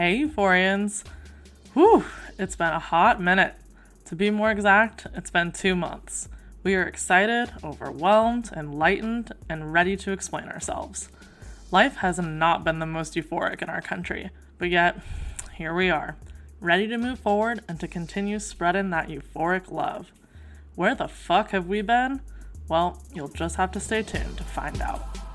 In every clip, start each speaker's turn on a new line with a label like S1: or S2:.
S1: Hey, Euphorians. Whew, it's been a hot minute. To be more exact, it's been two months. We are excited, overwhelmed, enlightened, and ready to explain ourselves. Life has not been the most euphoric in our country, but yet, here we are, ready to move forward and to continue spreading that euphoric love. Where the fuck have we been? Well, you'll just have to stay tuned to find out.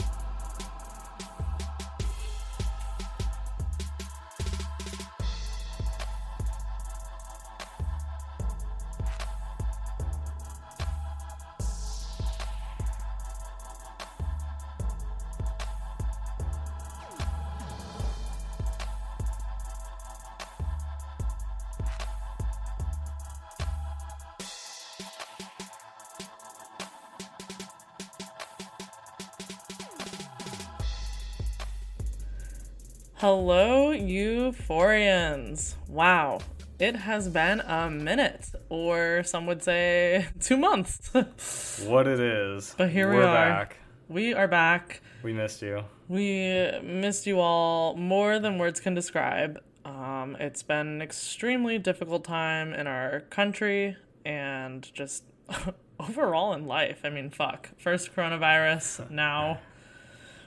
S1: Hello, Euphorians. Wow, it has been a minute, or some would say two months.
S2: what it is.
S1: But here we
S2: We're
S1: are.
S2: back.
S1: We are back.
S2: We missed you.
S1: We missed you all more than words can describe. Um, it's been an extremely difficult time in our country and just overall in life. I mean, fuck. First coronavirus, now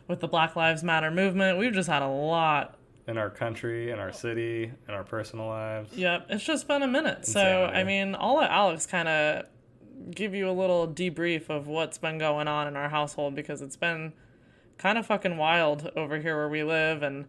S1: with the Black Lives Matter movement. We've just had a lot.
S2: In our country, in our city, in our personal lives.
S1: Yep, it's just been a minute. So, I mean, I'll let Alex kind of give you a little debrief of what's been going on in our household because it's been kind of fucking wild over here where we live and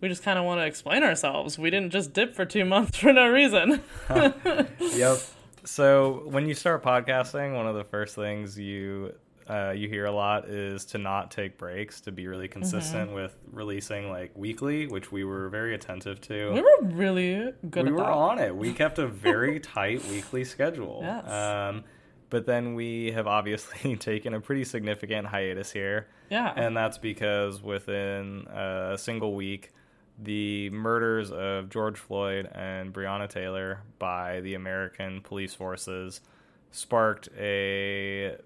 S1: we just kind of want to explain ourselves. We didn't just dip for two months for no reason.
S2: Yep. So when you start podcasting, one of the first things you uh, you hear a lot is to not take breaks, to be really
S1: Mm-hmm.
S2: consistent with releasing like weekly, which we were very attentive to.
S1: we were really good
S2: we were
S1: that.
S2: on it. We kept a very tight weekly schedule.
S1: Yes.
S2: Um, but then we have obviously taken a pretty significant hiatus here.
S1: Yeah.
S2: And that's because within a single week, the murders of George Floyd and Breonna Taylor by the American police forces sparked a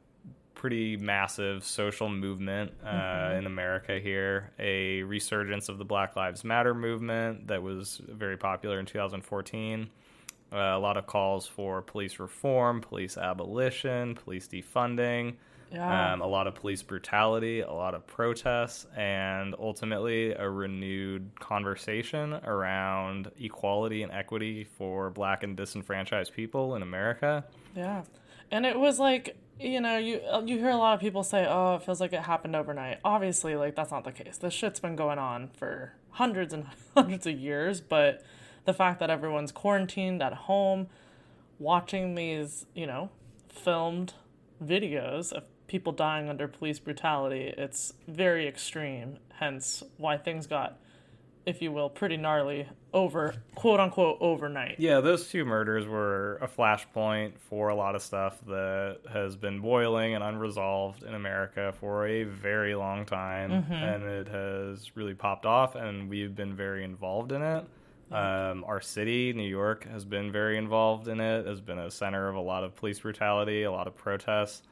S2: pretty massive social movement uh, in America here, a resurgence of the Black Lives Matter movement that was very popular in 2014. Uh, a lot of calls for police reform, police abolition, police defunding,
S1: Yeah.
S2: um, a lot of police brutality, a lot of protests, and ultimately a renewed conversation around equality and equity for black and disenfranchised people in America.
S1: Yeah. And it was like, you know, you uh, you hear a lot of people say, "Oh, it feels like it happened overnight." Obviously, like that's not the case. This shit's been going on for hundreds and hundreds of years, but the fact that everyone's quarantined at home watching these, you know, filmed videos of people dying under police brutality, it's very extreme, hence why things got if you will, pretty gnarly over quote unquote overnight.
S2: Yeah, those two murders were a flashpoint for a lot of stuff that has been boiling and unresolved in America for a very long time, and it has really popped off, and we've been very involved in it. Um, our city, New York, has been very involved in it. Has been a center of a lot of police brutality, a lot of protests.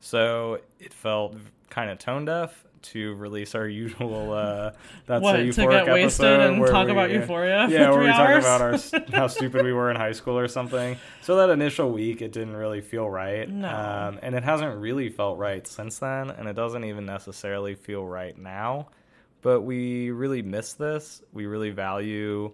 S2: So it felt kind of tone deaf to release our usual uh, that's
S1: What,
S2: a
S1: to
S2: euphoric
S1: get wasted
S2: episode
S1: and talk
S2: we-
S1: about Euphoria for
S2: Yeah, where we talk
S1: hours?
S2: about our how stupid we were in high school or something. So that initial week, it didn't really feel right.
S1: No.
S2: Um, and it hasn't really felt right since then, and it doesn't even necessarily feel right now. But we really miss this. We really value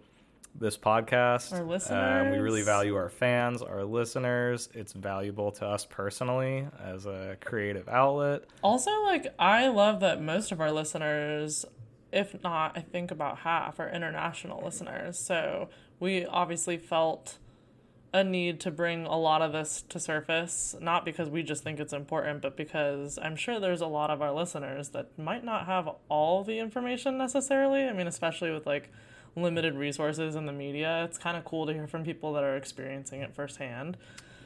S2: this podcast.
S1: Our
S2: Um, we really value our fans, our listeners. It's valuable to us personally as a creative outlet.
S1: Also, like, I love that most of our listeners, if not, I think about half, are international listeners. So we obviously felt a need to bring a lot of this to surface, not because we just think it's important, but because I'm sure there's a lot of our listeners that might not have all the information necessarily. I mean, especially with like limited resources in the media, it's kind of cool to hear from people that are experiencing it firsthand.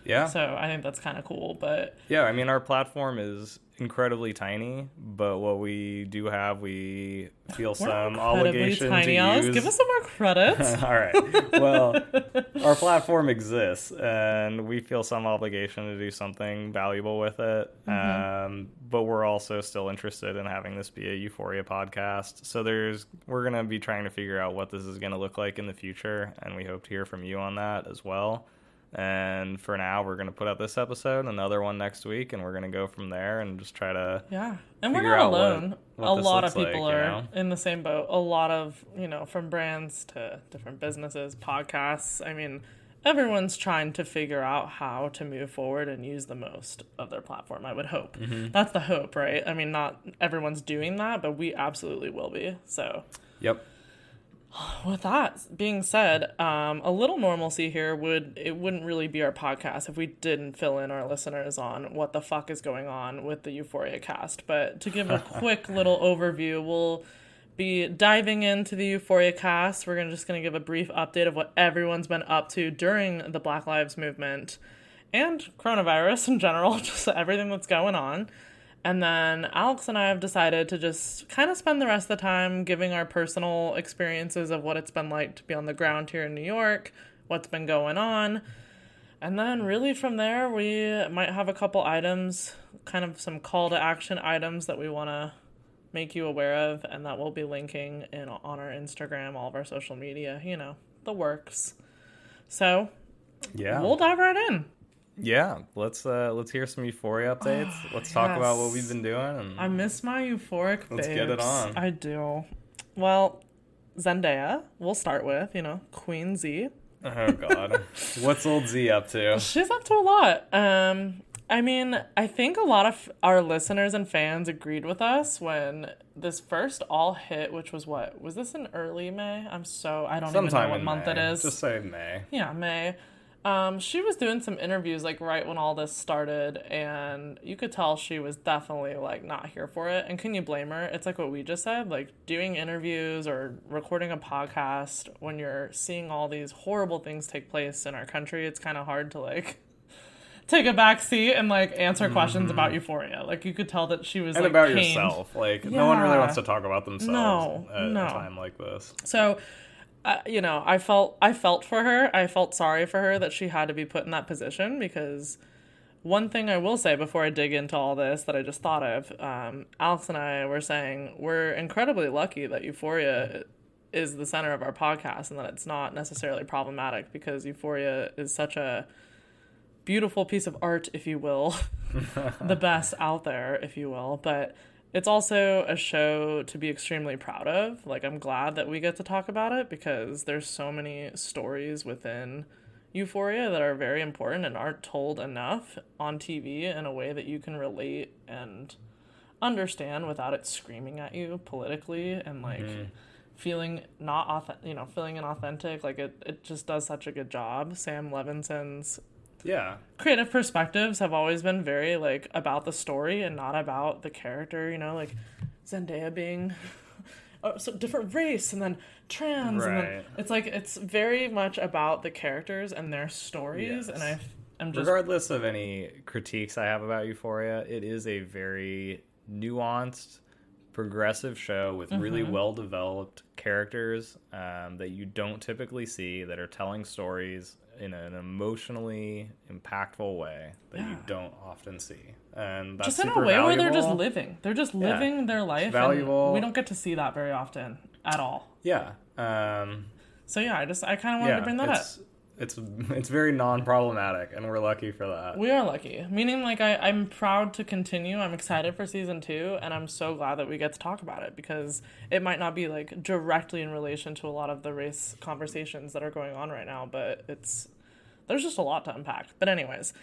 S2: Yeah.
S1: So I think that's kind of cool. But
S2: Yeah, I mean, our platform is incredibly tiny, but what we do have, we feel
S1: we're
S2: some obligation
S1: tiny.
S2: to use.
S1: Give us some more credits.
S2: All right. Well, our platform exists, and we feel some obligation to do something valuable with it.
S1: Mm-hmm.
S2: Um, but we're also still interested in having this be a Euphoria podcast. So there's we're gonna be trying to figure out what this is gonna look like in the future, and we hope to hear from you on that as well. And for now, we're gonna put out this episode, another one next week, and we're gonna go from there and just try to
S1: Yeah. And we're not
S2: out what-
S1: alone.
S2: what
S1: a lot of people
S2: like, you
S1: are
S2: know?
S1: in the same boat. A lot of, you know, from brands to different businesses, podcasts. I mean, everyone's trying to figure out how to move forward and use the most of their platform, I would hope.
S2: Mm-hmm.
S1: That's the hope, right? I mean, not everyone's doing that, but we absolutely will be. So,
S2: Yep.
S1: With that being said, um, a little normalcy here would it wouldn't really be our podcast if we didn't fill in our listeners on what the fuck is going on with the Euphoria cast. But to give a quick little overview, we'll be diving into the Euphoria cast. We're gonna just gonna give a brief update of what everyone's been up to during the Black Lives Movement and coronavirus in general, just everything that's going on. And then Alex and I have decided to just kind of spend the rest of the time giving our personal experiences of what it's been like to be on the ground here in New York, what's been going on. And then, really, from there, we might have a couple items, kind of some call to action items that we want to make you aware of, and that we'll be linking in on our Instagram, all of our social media, you know, the works. So,
S2: Yeah.
S1: we'll dive right in.
S2: Yeah, let's uh let's hear some euphoria updates. let's talk about what we've been doing and
S1: I miss my euphoric
S2: Let's get it on.
S1: I do. Well, Zendaya, we'll start with, you know, Queen Z.
S2: Oh god. What's old Z up to?
S1: She's up to a lot. Um I mean, I think a lot of our listeners and fans agreed with us when this first all hit, which was what? Was this in early May? I'm so I don't even know what month
S2: May.
S1: it is.
S2: Just say May.
S1: Yeah, May. Um, she was doing some interviews like right when all this started, and you could tell she was definitely like not here for it. And can you blame her? It's like what we just said, like doing interviews or recording a podcast when you're seeing all these horrible things take place in our country. It's kind of hard to like take a back seat and like answer questions about Euphoria. Like you could tell that she was
S2: Mm-hmm. And
S1: like
S2: about
S1: pained.
S2: yourself. Like no one really wants to talk about themselves
S1: No,
S2: at
S1: no.
S2: a time like this.
S1: So, uh, you know, I felt I felt for her. I felt sorry for her that she had to be put in that position because one thing I will say before I dig into all this that I just thought of, um, Alex and I were saying we're incredibly lucky that Euphoria is the center of our podcast and that it's not necessarily problematic because Euphoria is such a beautiful piece of art, if you will, the best out there, if you will. But it's also a show to be extremely proud of. Like, I'm glad that we get to talk about it because there's so many stories within Euphoria that are very important and aren't told enough on TV in a way that you can relate and understand without it screaming at you politically and like mm-hmm. feeling not authentic, you know, feeling inauthentic. Like it, it just does such a good job. Sam Levinson's
S2: Yeah.
S1: creative perspectives have always been very like about the story and not about the character you know like zendaya being a so different race and then trans and then
S2: Right.
S1: it's like it's very much about the characters and their stories and i
S2: Yes.
S1: i'm just
S2: Regardless of any critiques I have about Euphoria, it is a very nuanced, progressive show with really
S1: Mm-hmm.
S2: well developed characters um, that you don't typically see that are telling stories in an emotionally impactful way that you don't often see. And that's
S1: just in a way where they're just living they're just living their life
S2: valuable.
S1: and we don't get to see that very often at all
S2: Yeah. Um,
S1: so yeah i just i kind of wanted
S2: yeah.
S1: to bring that up
S2: it's, it's very non-problematic, and we're lucky for that.
S1: We are lucky. Meaning, like, I, I'm proud to continue. I'm excited for season two, and I'm so glad that we get to talk about it because it might not be, like, directly in relation to a lot of the race conversations that are going on right now, but it's. There's just a lot to unpack. But, anyways,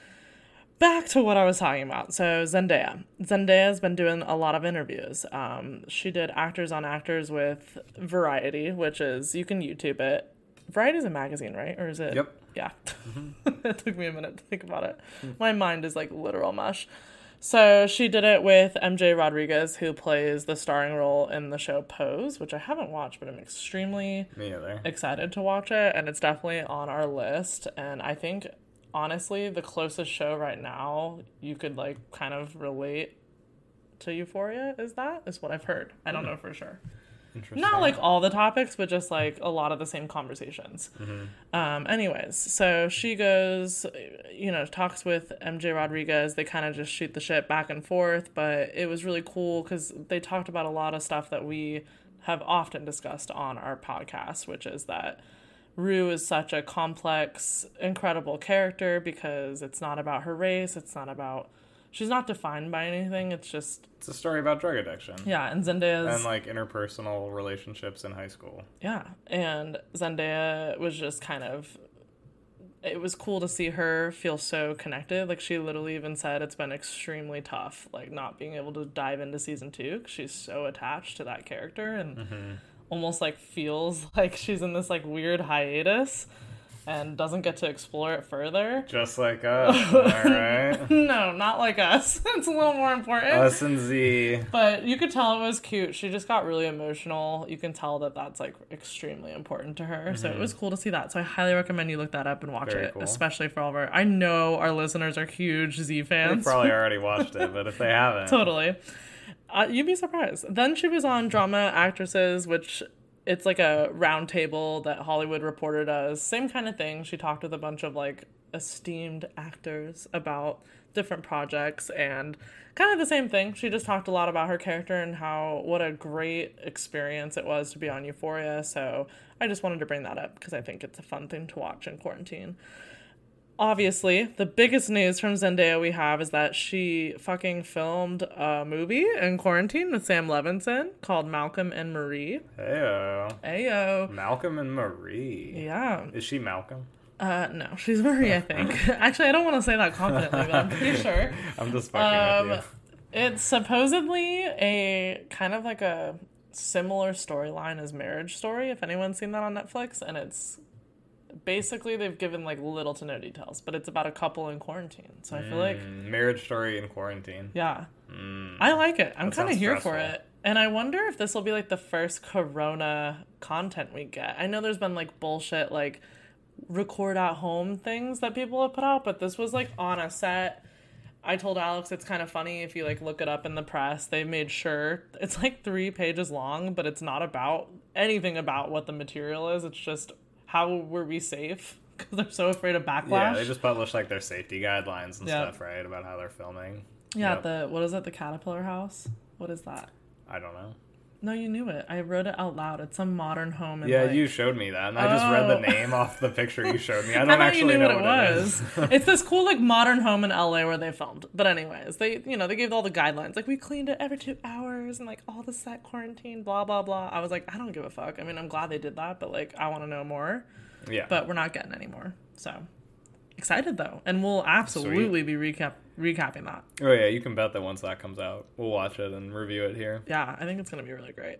S1: back to what I was talking about. So, Zendaya. Zendaya's been doing a lot of interviews. Um, she did Actors on Actors with Variety, which is, you can YouTube it. Variety is a magazine, right? Or is it?
S2: Yep.
S1: Yeah. Mm-hmm. it took me a minute to think about it. Hmm. My mind is like literal mush. So she did it with MJ Rodriguez, who plays the starring role in the show Pose, which I haven't watched, but I'm extremely
S2: Me
S1: excited to watch it, and it's definitely on our list. And I think, honestly, the closest show right now you could like kind of relate to Euphoria is that is what I've heard. I don't hmm. know for sure. Not like all the topics, but just like a lot of the same conversations. Um, anyways, so she goes, you know, talks with MJ Rodriguez. They kind of just shoot the shit back and forth, but it was really cool because they talked about a lot of stuff that we have often discussed on our podcast, which is that Rue is such a complex, incredible character because it's not about her race, it's not about. She's not defined by anything. It's just
S2: It's a story about drug addiction.
S1: yeah, and Zendaya's
S2: And like interpersonal relationships in high school.
S1: Yeah, and Zendaya was just kind of. It was cool to see her feel so connected. Like she literally even said it's been extremely tough, like not being able to dive into season two 'cause she's so attached to that character and mm-hmm. almost like feels like she's in this like weird hiatus and doesn't get to explore it further.
S2: Just like us, am I right?
S1: No, not like us. it's a little more important.
S2: Us and Z.
S1: But you could tell it was cute. She just got really emotional. You can tell that that's like extremely important to her. So it was cool to see that. So I highly recommend you look that up and watch
S2: Very
S1: it,
S2: cool.
S1: especially for all of our. I know our listeners are huge Z fans.
S2: They probably already watched it, but if they haven't,
S1: totally. Uh, you'd be surprised. Then she was on Drama Actresses, which it's like a round table that Hollywood Reporter does. Same kind of thing. She talked with a bunch of like esteemed actors about different projects and kind of the same thing. She just talked a lot about her character and how what a great experience it was to be on Euphoria. So I just wanted to bring that up because I think it's a fun thing to watch in quarantine obviously, the biggest news from Zendaya we have is that she fucking filmed a movie in quarantine with Sam Levinson called Malcolm and Marie.
S2: Heyo.
S1: Ayo.
S2: Malcolm and Marie.
S1: Yeah.
S2: Is she Malcolm?
S1: Uh, no, she's Marie, I think. Actually, I don't want to say that confidently, but I'm pretty sure.
S2: I'm just fucking with
S1: Um,
S2: you.
S1: it's supposedly a kind of like a similar storyline as Marriage Story, if anyone's seen that on Netflix, and it's basically they've given like little to no details, but it's about a couple in quarantine. So I feel like
S2: Mm, marriage story in quarantine.
S1: Yeah.
S2: Mm.
S1: I like it. I'm
S2: That
S1: kind of
S2: sounds
S1: here for
S2: stressful.
S1: it. And I wonder if this will be like the first corona content we get. I know there's been like bullshit like record at home things that people have put out, but this was like on a set. I told Alex it's kind of funny if you like look it up in the press. They made sure it's like 3 pages long, but it's not about anything about what the material is. It's just how were we safe cuz they're so afraid of backlash.
S2: Yeah, they just published like their safety guidelines and
S1: Yeah.
S2: stuff, right, about how they're filming.
S1: yeah,
S2: Yep.
S1: the what is it? The Caterpillar House? What is that?
S2: I don't know.
S1: No, you knew it. I wrote it out loud. It's some modern home. In
S2: Yeah,
S1: like,
S2: you showed me that, and I just read the
S1: Oh.
S2: name off the picture you showed me. I
S1: I
S2: don't
S1: thought
S2: actually
S1: you knew
S2: know
S1: what it was.
S2: is.
S1: it's this cool like modern home in LA where they filmed. But anyways, they you know they gave all the guidelines. Like we cleaned it every two hours and like all the set quarantine. Blah blah blah. I was like, I don't give a fuck. I mean, I'm glad they did that, but like I want to know more.
S2: Yeah,
S1: But we're not getting any more. So excited though, and we'll absolutely be recap recapping that.
S2: oh yeah, you can bet that once that comes out, we'll watch it and review it here.
S1: yeah, I think it's gonna be really great.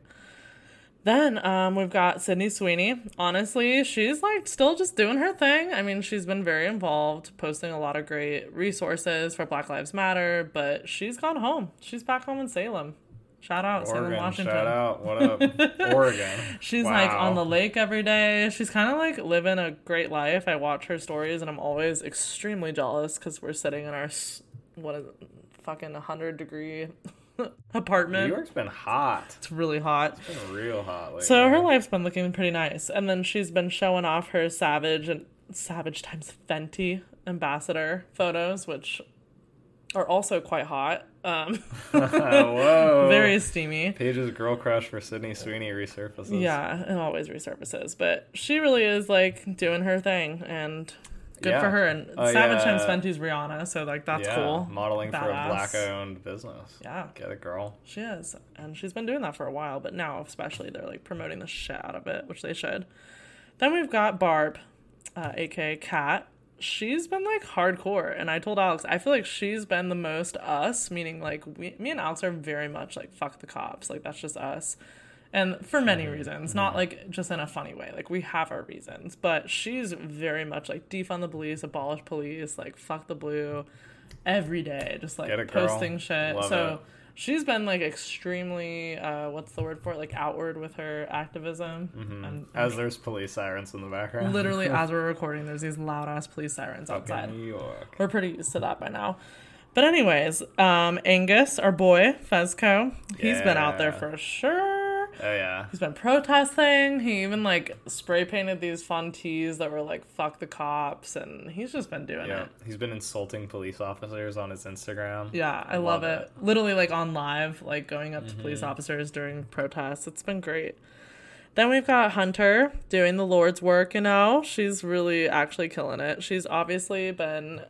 S1: Then um, we've got Sydney Sweeney. Honestly, she's like still just doing her thing. I mean, she's been very involved, posting a lot of great resources for Black Lives Matter. But she's gone home. She's back home in Salem. Shout out
S2: Oregon,
S1: Washington.
S2: shout out, what up, Oregon?
S1: She's like on the lake every day. She's kind of like living a great life. I watch her stories and I'm always extremely jealous because we're sitting in our what is it, fucking 100 degree apartment. New.
S2: York's been hot.
S1: It's really hot.
S2: It's been real hot lately.
S1: So her life's been looking pretty nice, and then she's been showing off her Savage and Savage times Fenty ambassador photos, which are also quite hot. Um,
S2: Whoa,
S1: very steamy.
S2: Paige's girl crush for Sydney Sweeney resurfaces.
S1: Yeah, it always resurfaces, but she really is like doing her thing, and good
S2: Yeah.
S1: for her. And
S2: Oh,
S1: Savage
S2: yeah.
S1: times Fenty's Rihanna, so like that's
S2: yeah,
S1: cool.
S2: modeling for a black-owned business.
S1: Yeah.
S2: get a girl.
S1: She is, and she's been doing that for a while, but now especially they're like promoting the shit out of it, which they should. Then we've got Barb, uh, aka Kat. She's been like hardcore, and I told Alex I feel like she's been the most us, meaning like we, me and Alex are very much like fuck the cops, like that's just us, and for many mm-hmm, reasons, mm-hmm. not like just in a funny way. Like we have our reasons, but she's very much like defund the police, abolish police, like fuck the blue. every day, just like
S2: Get it, girl.
S1: posting shit.
S2: Love
S1: so
S2: it.
S1: She's been like extremely, uh, what's the word for it? Like outward with her activism. And
S2: As there's police sirens in the background.
S1: literally, as we're recording, there's these loud ass police sirens outside.
S2: New York.
S1: We're pretty used to that by now. But anyways, um, Angus, our boy Fezco, he's been out there for sure.
S2: Oh yeah.
S1: He's been protesting. He even like spray painted these fun tees that were like "fuck the cops," and he's just been doing
S2: Yeah.
S1: it.
S2: He's been insulting police officers on his Instagram.
S1: Yeah, I love,
S2: Love
S1: it.
S2: it.
S1: Literally, like on live, like going up to police
S2: Mm-hmm.
S1: officers during protests. It's been great. Then we've got Hunter doing the Lord's work. You know, she's really actually killing it. She's obviously been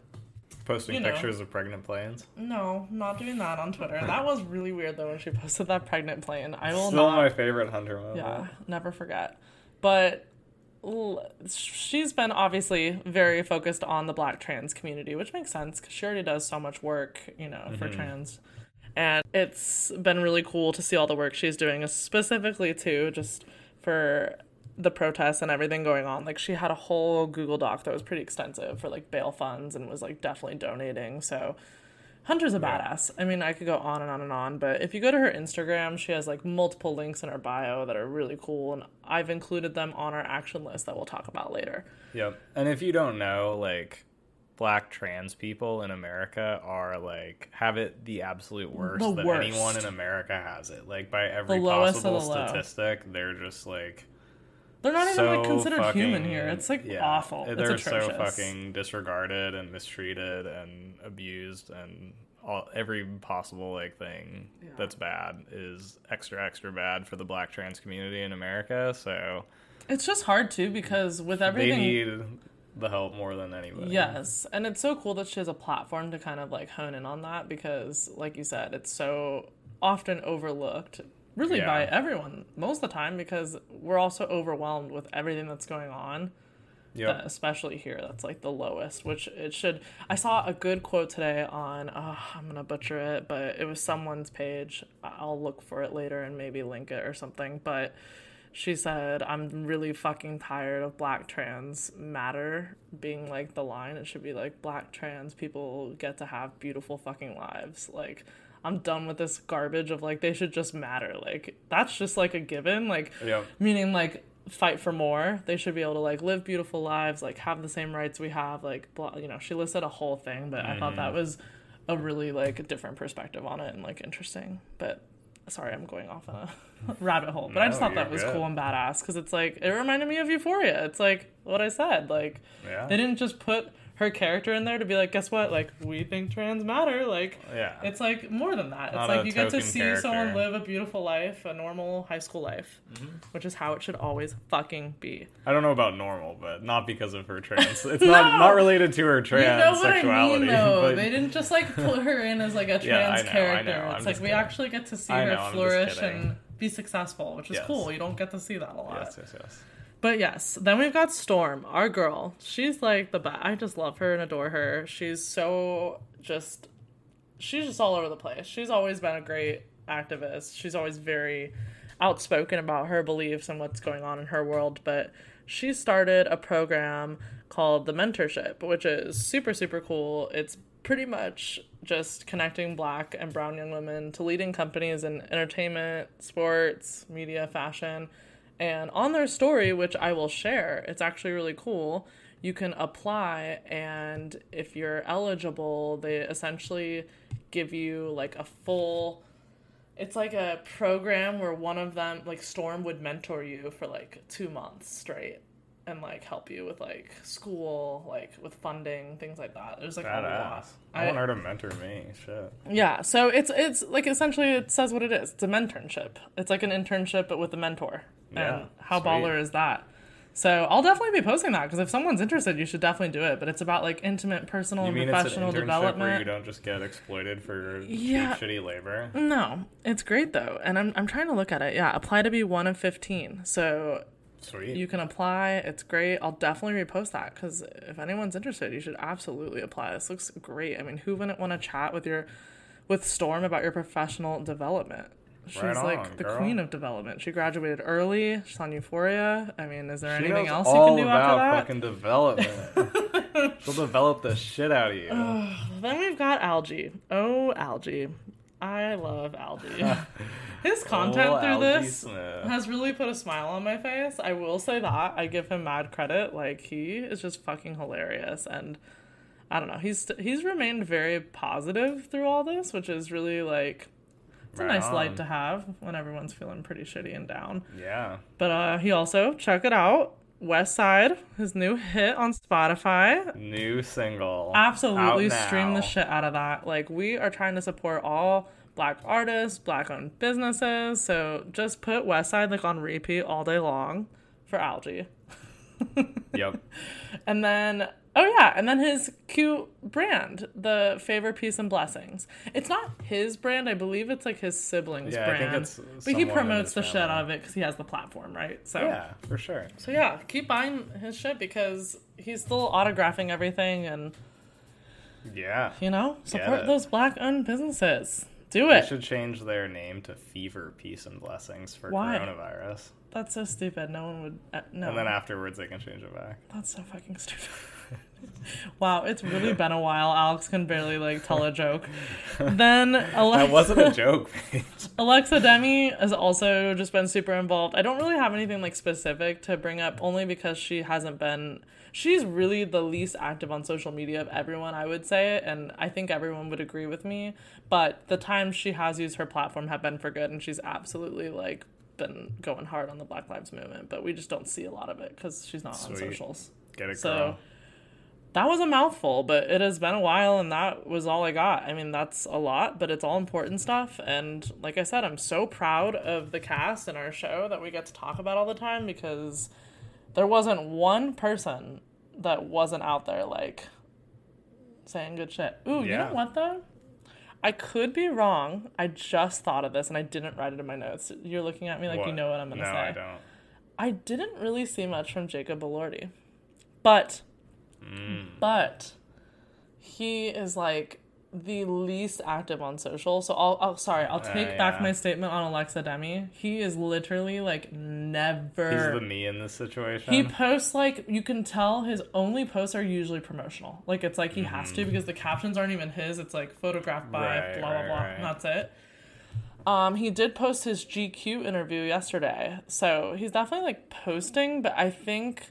S2: Posting
S1: You know.
S2: pictures of pregnant planes.
S1: no, not doing that on Twitter. That was really weird though when she posted that pregnant plane. I will
S2: Still
S1: not.
S2: my favorite Hunter moment.
S1: Yeah, never forget. But l- she's been obviously very focused on the black trans community, which makes sense because she already does so much work, you know, for mm-hmm. trans. And it's been really cool to see all the work she's doing, specifically too, just for the protests and everything going on. Like she had a whole Google Doc that was pretty extensive for like bail funds and was like definitely donating. So Hunter's a badass. I mean, I could go on and on and on, but if you go to her Instagram, she has like multiple links in her bio that are really cool, and I've included them on our action list that we'll talk about later.
S2: Yep. And if you don't know, like black trans people in America are like have it the absolute worst
S1: The
S2: that
S1: worst.
S2: anyone in America has it. Like by every possible
S1: the low.
S2: statistic, they're just like
S1: They're not even
S2: so
S1: like considered
S2: fucking,
S1: human here. It's like
S2: yeah,
S1: awful.
S2: They're
S1: it's
S2: so fucking disregarded and mistreated and abused and all every possible like thing that's bad is extra extra bad for the black trans community in America. So
S1: It's just hard too because with everything
S2: they
S1: everything.
S2: need the help more than anybody.
S1: Yes, and it's so cool that she has a platform to kind of like hone in on that because, like you said, it's so often overlooked, really
S2: Yeah.
S1: by everyone most of the time because we're also overwhelmed with everything that's going on.
S2: Yep.
S1: uh, especially here that's like the lowest which it should i saw a good quote today on oh, i'm gonna butcher it but it was someone's page i'll look for it later and maybe link it or something but she said i'm really fucking tired of black trans matter being like the line it should be like black trans people get to have beautiful fucking lives like i'm done with this garbage of like they should just matter like that's just like a given like
S2: yeah.
S1: meaning like fight for more they should be able to like live beautiful lives like have the same rights we have like blah, you know she listed a whole thing but i thought that
S2: Mm-hmm.
S1: was a really like different perspective on it and like interesting but sorry i'm going off on a rabbit hole but i just thought that was
S2: good.
S1: cool and badass because it's like it reminded me of euphoria it's like what i said like
S2: Yeah.
S1: they didn't just put her character in there to be like guess what like we think trans matter like
S2: Yeah.
S1: it's like more than that. It's like you get to see
S2: character.
S1: someone live a beautiful life, a normal high school life,
S2: Mm-hmm.
S1: which is how it should always fucking be.
S2: I don't know about normal, but not because of her trans. It's not not related to her trans
S1: you know
S2: sexuality.
S1: I mean,
S2: but
S1: They didn't just like put her in as like a trans
S2: Yeah, I know, I
S1: character. It's like
S2: just
S1: we actually get to see her
S2: know, just
S1: flourish and be successful, which is
S2: Yes.
S1: cool. You don't get to see that a lot.
S2: yes, yes, yes.
S1: But yes, then we've got Storm, our girl. She's like the best. I just love her and adore her. She's so just, she's just all over the place. She's always been a great activist. She's always very outspoken about her beliefs and what's going on in her world. But she started a program called the Mentorship, which is super, super cool. It's pretty much just connecting black and brown young women to leading companies in entertainment, sports, media, fashion. And on their story, which I will share, it's actually really cool. You can apply, and if you're eligible, they essentially give you like a full. It's like a program where one of them, like Storm, would mentor you for like two months straight and like help you with like school, like with funding, things like that. There's like a lot.
S2: Badass. I,
S1: I-
S2: want her to mentor me. Shit.
S1: Yeah, so it's it's like essentially it says what it is. It's a mentorship. It's like an internship but with a mentor.
S2: Yeah,
S1: and how
S2: sweet.
S1: baller is that? So I'll definitely be posting that because if someone's interested, you should definitely do it. But it's about like intimate, personal,
S2: You
S1: and
S2: mean it's an
S1: professional
S2: internship where you don't just get exploited for
S1: Yeah.
S2: cheap, shitty labor?
S1: No, it's great though, and I'm I'm trying to look at it. Yeah, apply to be one of fifteen. So
S2: Sweet.
S1: you can apply. It's great. I'll definitely repost that because if anyone's interested, you should absolutely apply. This looks great. I mean, who wouldn't want to chat with your with Storm about your professional development? She's
S2: Right
S1: like
S2: on,
S1: the
S2: girl.
S1: queen of development. She graduated early. She's on Euphoria. I mean, is there
S2: She
S1: anything else you can do
S2: about
S1: after that?
S2: fucking development. She'll develop the shit out of you.
S1: Then we've got Algee. Oh, Algee. I love Algee. His content
S2: Oh,
S1: through
S2: Algee
S1: this
S2: Smith.
S1: has really put a smile on my face. I will say that. I give him mad credit. Like he is just fucking hilarious and I don't know. He's he's remained very positive through all this, which is really like it's a
S2: Right
S1: nice light to have when everyone's feeling pretty shitty and down.
S2: Yeah.
S1: But uh he also check it out. West Side, his new hit on Spotify.
S2: New single.
S1: Absolutely stream the shit out of that. Like we are trying to support all black artists, black owned businesses. So just put West Side like on repeat all day long for Algee.
S2: Yep.
S1: And then oh yeah, and then his cute brand, the Favor Peace and Blessings. It's not his brand, I believe it's like his siblings
S2: Yeah, I
S1: brand.
S2: think it's
S1: but he promotes the shit out of it because he has the platform, right? So
S2: Yeah, for sure.
S1: so yeah, keep buying his shit because he's still autographing everything and
S2: Yeah.
S1: you know, support those black owned businesses. Do
S2: They
S1: it.
S2: should change their name to Fever, Peace, and Blessings for
S1: Why?
S2: coronavirus.
S1: That's so stupid. No one would. Uh, no.
S2: And then afterwards, they can change it back.
S1: That's so fucking stupid. wow, it's really been a while. Alex can barely like tell a joke. Then Alexa,
S2: That wasn't a joke, Paige.
S1: Alexa Demie has also just been super involved. I don't really have anything like specific to bring up, only because she hasn't been. She's really the least active on social media of everyone, I would say, and I think everyone would agree with me. But the times she has used her platform have been for good, and she's absolutely like been going hard on the Black Lives Movement. But we just don't see a lot of it because she's not on socials.
S2: Get it,
S1: So
S2: girl.
S1: that was a mouthful, but it has been a while, and that was all I got. I mean, that's a lot, but it's all important stuff. And like I said, I'm so proud of the cast and our show that we get to talk about all the time because there wasn't one person that wasn't out there like saying good shit. Ooh, you
S2: Yeah.
S1: know what though? I could be wrong. I just thought of this and I didn't write it in my notes. You're looking at me like you know what I'm gonna
S2: no,
S1: say.
S2: I don't.
S1: I didn't really see much from Jacob Elordi, but
S2: Mm.
S1: but he is like the least active on social. So I'll, I'll sorry, I'll take
S2: Uh,
S1: back my statement on Alexa Demie. He is literally like never.
S2: He's the me in this situation.
S1: He posts like you can tell his only posts are usually promotional. Like it's like he has to because the captions aren't even his. It's like photographed by
S2: Mm-hmm. Right,
S1: blah blah
S2: right,
S1: blah.
S2: right.
S1: And that's it. Um, he did post his GQ interview yesterday, so he's definitely like posting. But I think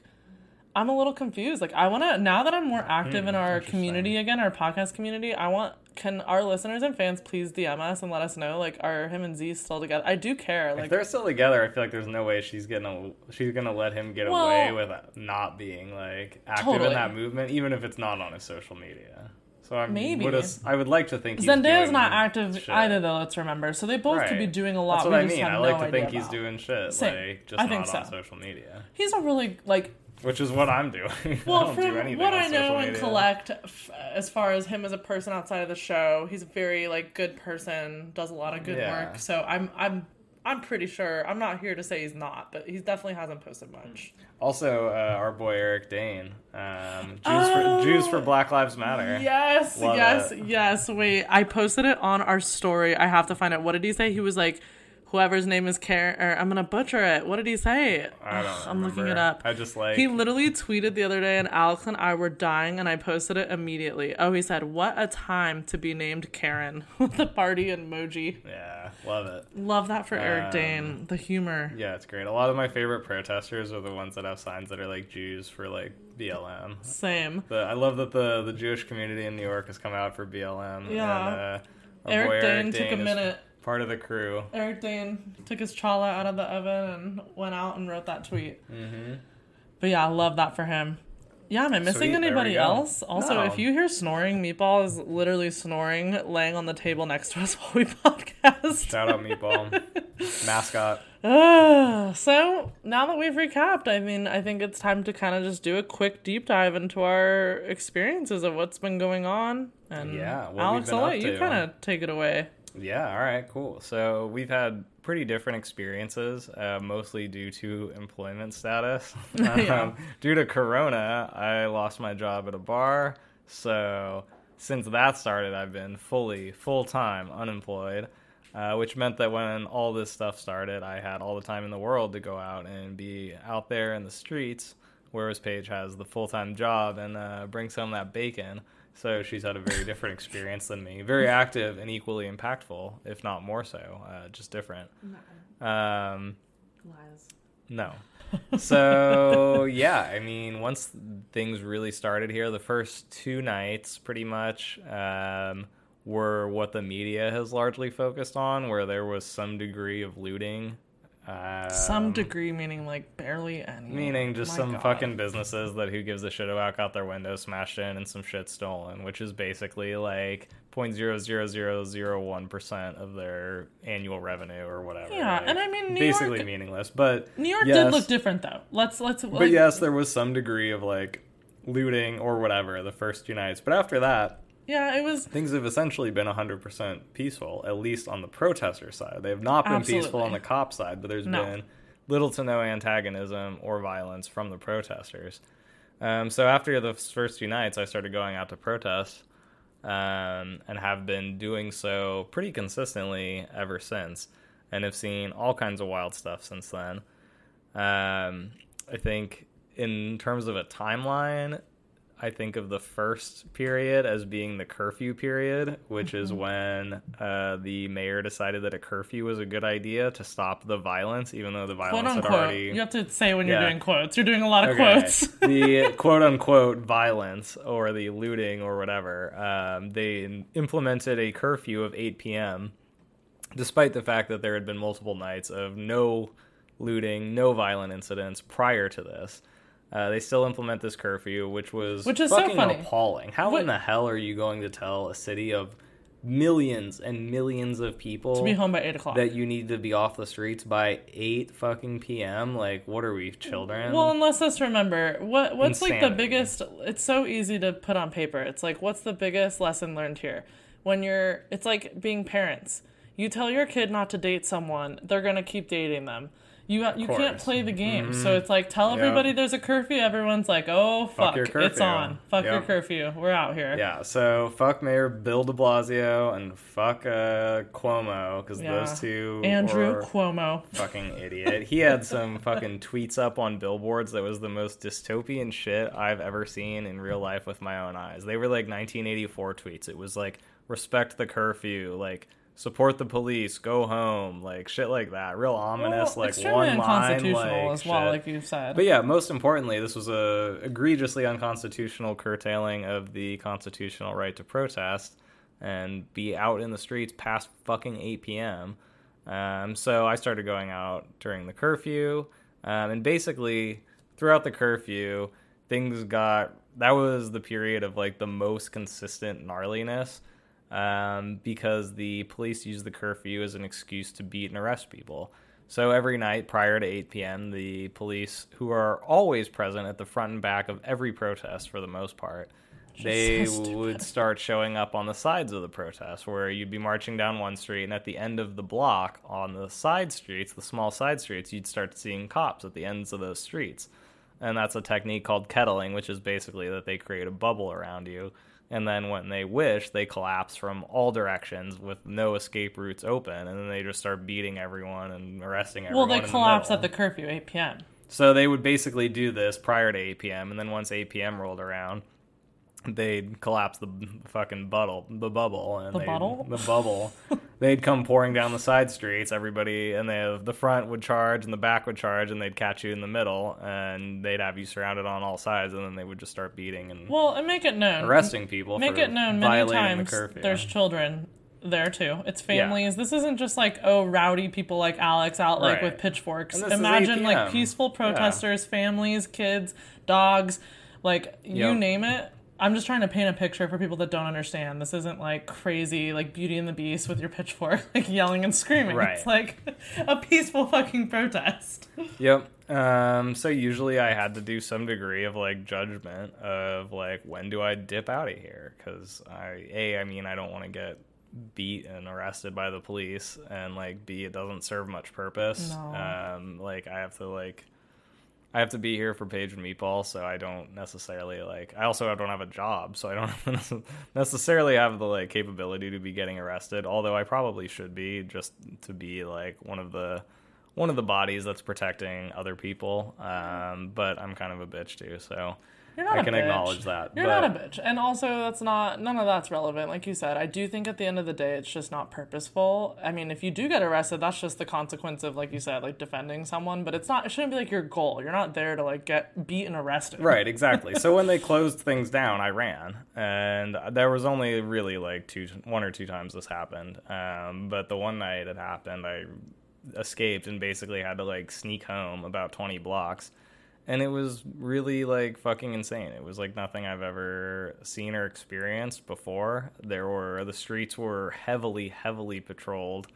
S1: I'm a little confused. Like I want to now that I'm more hmm, active in our community again, our podcast community. I want can our listeners and fans please DM us and let us know like are him and Z still together? I do care.
S2: if
S1: Like
S2: they're still together, I feel like there's no way she's gonna she's gonna let him get
S1: Well-
S2: away with not being like active
S1: Totally.
S2: in that movement, even if it's not on his social media. So I
S1: Maybe.
S2: would I would like to think he's
S1: Zendaya's not active
S2: shit.
S1: either, though. Let's remember. So they both could be doing a lot.
S2: That's what
S1: we
S2: I mean. I
S1: no
S2: like to
S1: idea
S2: think he's
S1: about.
S2: doing shit,
S1: Same.
S2: like just
S1: I think
S2: not on social media,
S1: He's a really like
S2: which is what I'm doing.
S1: Well
S2: do
S1: from
S2: anything
S1: what I know and collect f- as far as him as a person outside of the show. He's a very like good person, does a lot of good
S2: Yeah.
S1: work. So I'm I'm I'm pretty sure. I'm not here to say he's not, but he definitely hasn't posted much.
S2: Also, uh, our boy Eric Dane, um, Jews
S1: Oh.
S2: for Jews for Black Lives Matter.
S1: Yes,
S2: Love
S1: yes,
S2: it.
S1: yes. Wait, I posted it on our story. I have to find it. What did he say? He was like, whoever's name is Karen, or I'm gonna butcher it. What did he say?
S2: I don't
S1: Ugh, I'm looking it up.
S2: I just like
S1: He literally tweeted the other day, and Alex and I were dying, and I posted it immediately. Oh, he said, "What a time to be named Karen!" with the party emoji.
S2: yeah, love it.
S1: Love that for Eric
S2: Um,
S1: Dane. The humor.
S2: Yeah, it's great. A lot of my favorite protesters are the ones that have signs that are like Jews for like BLM.
S1: Same.
S2: The, I love that the the Jewish community in New York has come out for BLM.
S1: Yeah.
S2: And, uh, our
S1: Eric Dane took a
S2: is
S1: minute.
S2: Part of the crew.
S1: Eric Dane took his challah out of the oven and went out and wrote that tweet.
S2: Mm-hmm.
S1: But yeah, I love that for him. Yeah, am I missing
S2: Sweet,
S1: anybody else? Also,
S2: No.
S1: if you hear snoring, Meatball is literally snoring, laying on the table next to us while we podcast.
S2: Shout out Meatball, mascot.
S1: Ah, so now that we've recapped, I mean, I think it's time to kind of just do a quick deep dive into our experiences of what's been going on. And
S2: Yeah,
S1: Alex, I'll let you kind of take it away.
S2: Yeah, all right, cool. So we've had pretty different experiences, uh, mostly due to employment status.
S1: Yeah.
S2: um, due to Corona, I lost my job at a bar. So since that started, I've been fully, full time unemployed. uh, which meant that when all this stuff started, I had all the time in the world to go out and be out there in the streets, whereas Paige has the full time job and uh, brings home that bacon. So she's had a very different experience than me. Very active and equally impactful, if not more so, uh, just different. Um,
S1: Lies.
S2: no. So yeah, I mean, once things really started here, the first two nights pretty much um, were what the media has largely focused on, where there was some degree of looting. Um,
S1: Some degree, meaning like barely any.
S2: Meaning just
S1: My
S2: some
S1: God.
S2: fucking businesses that who gives a shit about got their windows smashed in and some shit stolen, which is basically like 0.00001% of their annual revenue or whatever.
S1: Yeah,
S2: like,
S1: and I mean, New
S2: basically
S1: York-
S2: meaningless. But
S1: New York
S2: yes,
S1: did look different though. Let's let's.
S2: But yes, there was some degree of like looting or whatever the first two nights. But after that,
S1: yeah, it was.
S2: things have essentially been 100% peaceful, at least on the protester side. They have not been peaceful on the cop side, but there's
S1: No.
S2: been little to no antagonism or violence from the protesters. Um, so after the first few nights, I started going out to protest um, and have been doing so pretty consistently ever since, and have seen all kinds of wild stuff since then. Um, I think in terms of a timeline, I think of the first period as being the curfew period, which is
S1: Mm-hmm.
S2: when uh, the mayor decided that a curfew was a good idea to stop the violence, even though the violence had already.
S1: You have to say when you're doing quotes. You're doing a lot of
S2: Okay.
S1: quotes.
S2: the quote unquote violence or the looting or whatever. Um, they implemented a curfew of 8 p.m., despite the fact that there had been multiple nights of no looting, no violent incidents prior to this. Uh, they still implement this curfew, which was
S1: Which is so
S2: fucking
S1: funny.
S2: appalling. How
S1: What-
S2: in the hell are you going to tell a city of millions and millions of people
S1: to be home by eight o'clock.
S2: that you need to be off the streets by 8 fucking p.m.? Like, what are we, children?
S1: Well, and let's just remember what what's like the biggest. It's so easy to put on paper. It's like what's the biggest lesson learned here? When you're, it's like being parents. You tell your kid not to date someone, they're gonna keep dating them. You you can't.
S2: Mm-hmm.
S1: play the game. So it's like tell everybody there's a curfew. Everyone's like, oh fuck,
S2: your
S1: it's on. Fuck your curfew. We're out here.
S2: Yeah, so fuck Mayor Bill de Blasio and fuck uh, Cuomo because
S1: Yeah.
S2: those two
S1: Andrew Cuomo.
S2: fucking idiot. He had some fucking tweets up on billboards that was the most dystopian shit I've ever seen in real life with my own eyes. They were like 1984 tweets. It was like respect the curfew, like support the police, go home, like shit like that. Real ominous,
S1: Well,
S2: like one line, like
S1: as well,
S2: shit.
S1: like you said.
S2: But yeah, most importantly, this was a egregiously unconstitutional curtailing of the constitutional right to protest and be out in the streets past fucking 8 p.m. Um, so I started going out during the curfew, um, and basically throughout the curfew, things got that was the period of like the most consistent gnarliness um, because the police use the curfew as an excuse to beat and arrest people. So every night prior to 8 p.m., the police, who are always present at the front and back of every protest for the most part, they
S1: so
S2: would start showing up on the sides of the protest, where you'd be marching down one street, and at the end of the block, on the side streets, the small side streets, you'd start seeing cops at the ends of those streets. And that's a technique called kettling, which is basically that they create a bubble around you. And then when they wish, they collapse from all directions with no escape routes open. And then they just start beating everyone and arresting everyone.
S1: well,
S2: they
S1: collapse
S2: the
S1: at the curfew, 8 p.m.
S2: so they would basically do this prior to 8 p.m. and then once 8 p.m. rolled around, they'd collapse the fucking bubble, the bubble, and
S1: The bubble?
S2: the bubble. they'd come pouring down the side streets. Everybody and they have the front would charge and the back would charge, and they'd catch you in the middle, and they'd have you surrounded on all sides, and then they would just start beating and
S1: Well, and make it known.
S2: arresting people.
S1: Make
S2: for
S1: it known many times
S2: the
S1: there's children there too. It's
S2: Yeah.
S1: families. This isn't just like oh rowdy people like Alex out like
S2: Right.
S1: with pitchforks.
S2: And this is
S1: Imagine like peaceful
S2: Yeah.
S1: protesters, families, kids, dogs, like you
S2: Yep.
S1: name it. I'm just trying to paint a picture for people that don't understand. This isn't like crazy like Beauty and the Beast with your pitchfork like yelling and screaming.
S2: Right.
S1: It's like a peaceful fucking protest.
S2: Yep. Um, so usually I had to do some degree of like judgment of like when do I dip out of here? Because I a I mean I don't want to get beat and arrested by the police, and like b it doesn't serve much purpose.
S1: No.
S2: Um, like I have to like. I have to be here for Paige and Meatball, so I don't necessarily like. I also don't have a job, so I don't necessarily have the like capability to be getting arrested. Although I probably should be, just to be like one of the one of the bodies that's protecting other people. Um, but I'm kind of a bitch too, so
S1: You're not
S2: I
S1: a
S2: can
S1: bitch.
S2: acknowledge that.
S1: You're
S2: but,
S1: not a bitch. And also, that's not, none of that's relevant. Like you said, I do think at the end of the day, it's just not purposeful. I mean, if you do get arrested, that's just the consequence of, like you said, like defending someone, but it's not, it shouldn't be like your goal. You're not there to like get beat and arrested.
S2: Right, exactly. so when they closed things down, I ran, and there was only really like two, one or two times this happened. Um, but the one night it happened, I escaped and basically had to like sneak home about twenty blocks, and it was really like fucking insane. It was like nothing I've ever seen or experienced before. There were the streets were heavily, heavily patrolled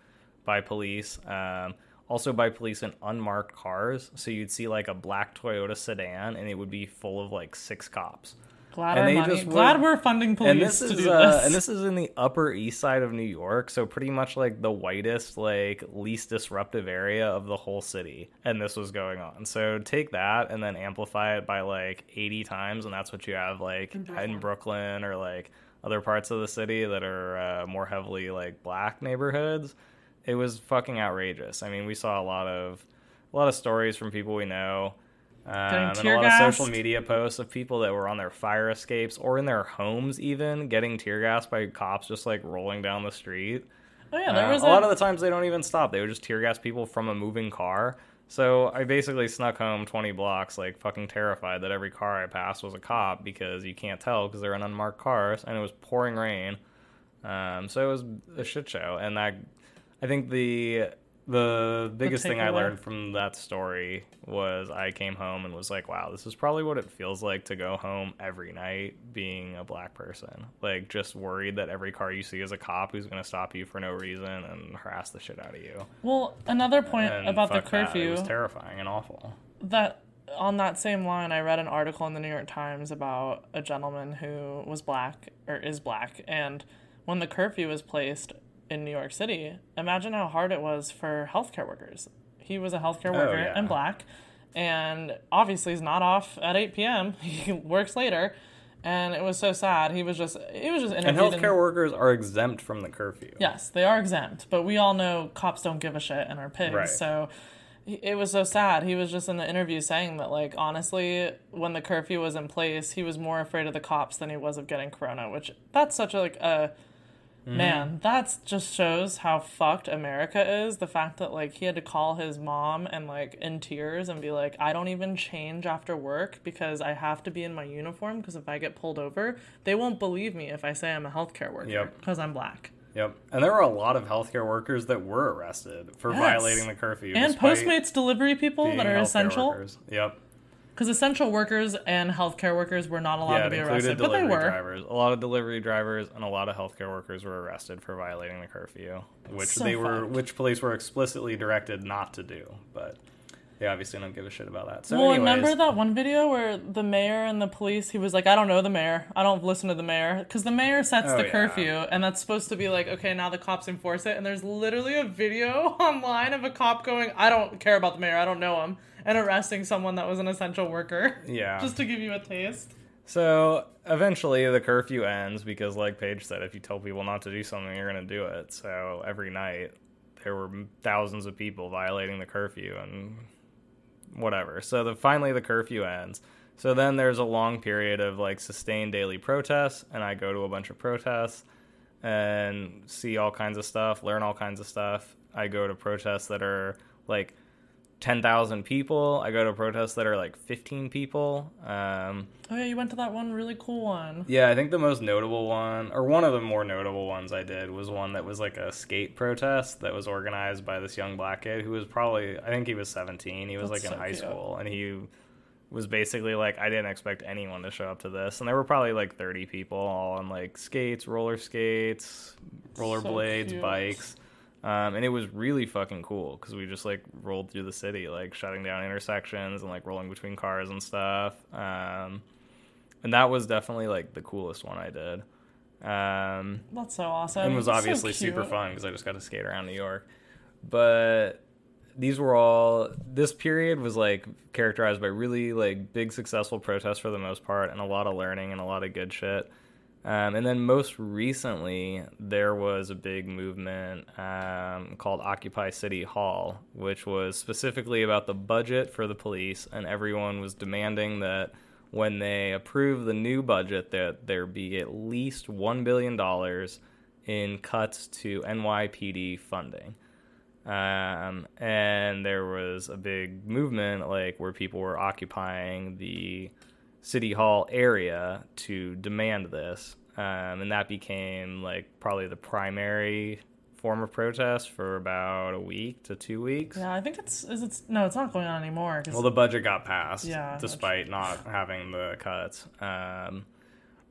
S2: by police. Um, also by police in unmarked cars. So you'd see like a black Toyota sedan, and it would be full of like six cops.
S1: Glad,
S2: And
S1: our
S2: they
S1: money,
S2: just
S1: glad
S2: would-
S1: we're funding police
S2: And this
S1: to
S2: is
S1: do
S2: uh,
S1: this.
S2: and this is in the Upper East Side of New York, so pretty much like the whitest, like least disruptive area of the whole city. And this was going on. So take that and then amplify it by like 80 times, and that's what you have like in Brooklyn, or like other parts of the city that are uh, more heavily like black neighborhoods. It was fucking outrageous. I mean, we saw a lot of a lot of stories from people we know. Um, and a lot of social media posts of people that were on their fire escapes or in their homes, even getting tear gassed by cops just like rolling down the street.
S1: oh yeah, there
S2: Uh,
S1: was
S2: a
S1: a,
S2: lot of the times they don't even stop. They would just tear gas people from a moving car. So I basically snuck home 20 blocks, like fucking terrified that every car I passed was a cop because you can't tell because they're in unmarked cars and it was pouring rain. Um, so it was a shit show, and that I think the the biggest thing I learned from that story was I came home and was like, wow, this is probably what it feels like to go home every night being a black person. Like, just worried that every car you see is a cop who's going to stop you for no reason and harass the shit out of you.
S1: well, another point
S2: And
S1: about the
S2: fuck that,
S1: curfew
S2: It was terrifying and awful.
S1: that on that same line, I read an article in the New York Times about a gentleman who was black or is black, and when the curfew was placed in New York City, imagine how hard it was for healthcare workers. He was a healthcare oh, worker
S2: Oh, yeah.
S1: and black, and obviously he's not off at 8 p.m. He works later, and it was so sad. He was just he was just
S2: And healthcare workers are exempt from the curfew.
S1: Yes, they are exempt, but we all know cops don't give a shit and are pigs.
S2: Right.
S1: So it was so sad. He was just in the interview saying that, like, honestly, when the curfew was in place, he was more afraid of the cops than he was of getting corona. Which that's such a like a
S2: Mm-hmm.
S1: man. That just shows how fucked America is. The fact that like he had to call his mom and like in tears and be like, I don't even change after work because I have to be in my uniform because if I get pulled over, they won't believe me if I say I'm a healthcare worker
S2: Yep.
S1: because I'm black.
S2: Yep. And there were a lot of healthcare workers that were arrested for
S1: Yes.
S2: violating the curfew.
S1: and Postmates delivery people that are essential
S2: workers. Yep.
S1: Because essential workers and healthcare workers were not allowed
S2: yeah,
S1: to be arrested, but they were.
S2: drivers. A lot of delivery drivers and a lot of healthcare workers were arrested for violating the curfew, which
S1: So
S2: they were, which police were explicitly directed not to do. But they obviously don't give a shit about that. So,
S1: Well,
S2: anyways,
S1: remember that one video where the mayor and the police, he was like, I don't know the mayor. I don't listen to the mayor. Because the mayor sets
S2: Oh,
S1: the
S2: yeah.
S1: curfew, and that's supposed to be like, okay, now the cops enforce it. And there's literally a video online of a cop going, I don't care about the mayor. I don't know him. And arresting someone that was an essential worker.
S2: Yeah.
S1: Just to give you a taste.
S2: So eventually the curfew ends because, like Paige said, if you tell people not to do something, you're going to do it. So every night there were thousands of people violating the curfew and whatever. So the, finally the curfew ends. So then there's a long period of like sustained daily protests, and I go to a bunch of protests and see all kinds of stuff, learn all kinds of stuff. I go to protests that are like 10,000 people. I go to protests that are like 15 people. Um,
S1: Oh, yeah, you went to that one really cool one.
S2: yeah, I think the most notable one, or one of the more notable ones I did, was one that was like a skate protest that was organized by this young black kid who was probably, I think he was 17. He was
S1: That's
S2: like in
S1: so
S2: high
S1: cute.
S2: school, and he was basically like, I didn't expect anyone to show up to this. And there were probably like 30 people all on like skates, roller skates, rollerblades,
S1: cute.
S2: bikes. Um, and it was really fucking cool because we just like rolled through the city, like shutting down intersections and like rolling between cars and stuff. Um, and that was definitely like the coolest one I did. Um,
S1: That's so awesome.
S2: and was
S1: So
S2: obviously super fun because I just got to skate around New York. But these were all this period was like characterized by really like big successful protests for the most part and a lot of learning and a lot of good shit um, and then most recently there was a big movement um, called occupy city hall which was specifically about the budget for the police and everyone was demanding that when they approve the new budget that there be at least $1 billion in cuts to nypd funding. Um, and there was a big movement like where people were occupying the city hall area to demand this, um, and that became like probably the primary form of protest for about a week to two weeks.
S1: Yeah, I think it's is it's no, it's not going on anymore.
S2: Well, the budget got passed,
S1: Yeah,
S2: despite not having the cuts. Um,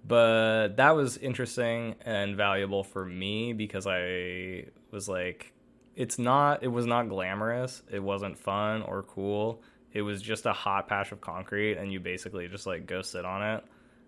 S2: but that was interesting and valuable for me because I was like, it's not, it was not glamorous. It wasn't fun or cool. It was just a hot patch of concrete, and you basically just like go sit on it.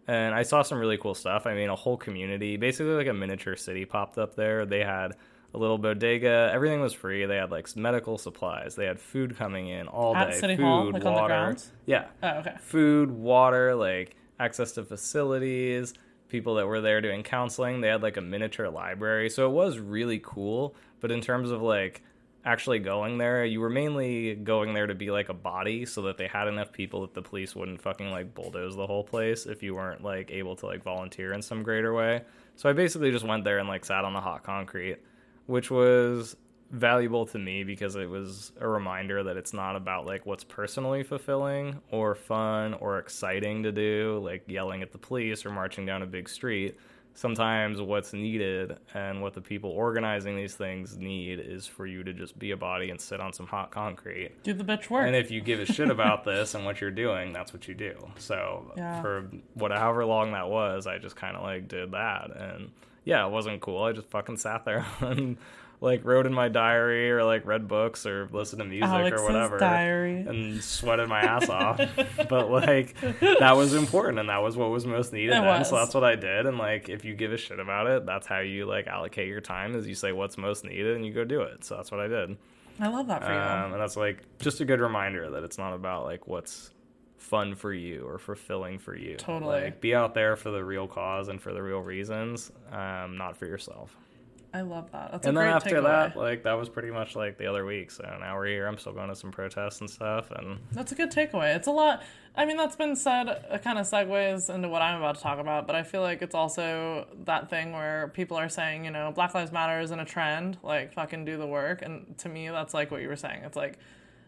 S2: And I saw some really cool stuff. I mean, a whole community, basically like a miniature city, popped up there. They had a little bodega. Everything was free. They had like medical supplies. They had food coming in all
S1: At
S2: day.
S1: City
S2: food,
S1: Hall, like on the
S2: water. Yeah.
S1: oh, okay.
S2: Food, water, like access to facilities. People that were there doing counseling. They had like a miniature library. So it was really cool. But in terms of like actually going there, you were mainly going there to be like a body so that they had enough people that the police wouldn't fucking like bulldoze the whole place if you weren't like able to like volunteer in some greater way. So I basically just went there and like sat on the hot concrete, which was valuable to me because it was a reminder that it's not about like what's personally fulfilling or fun or exciting to do, like yelling at the police or marching down a big street. Sometimes what's needed and what the people organizing these things need is for you to just be a body and sit on some hot concrete.
S1: Do the bitch work.
S2: And if you give a shit about this and what you're doing, that's what you do. So
S1: Yeah.
S2: for whatever long that was, I just kind of like did that, and yeah, it wasn't cool. I just fucking sat there and like wrote in my diary or like read books or listened to music
S1: Alex's
S2: or whatever,
S1: diary.
S2: and sweated my ass off. But like that was important, and that was what was most needed.
S1: It
S2: then, So that's what I did. And like if you give a shit about it, that's how you like allocate your time. Is you say what's most needed and you go do it. So that's what I did.
S1: I love that for you.
S2: Um, and that's like just a good reminder that it's not about like what's fun for you or fulfilling for you.
S1: Totally.
S2: Like be out there for the real cause and for the real reasons, um, not for yourself.
S1: I love that. That's
S2: and
S1: a
S2: then
S1: great
S2: after
S1: takeaway.
S2: that, like that was pretty much like the other week. So now we're here. I'm still going to some protests and stuff. And
S1: That's a good takeaway. It's a lot. I mean, that's been said. Uh, it kind of segues into what I'm about to talk about, but I feel like it's also that thing where people are saying, you know, Black Lives Matter isn't a trend. Like, fucking do the work. And to me, that's like what you were saying. It's like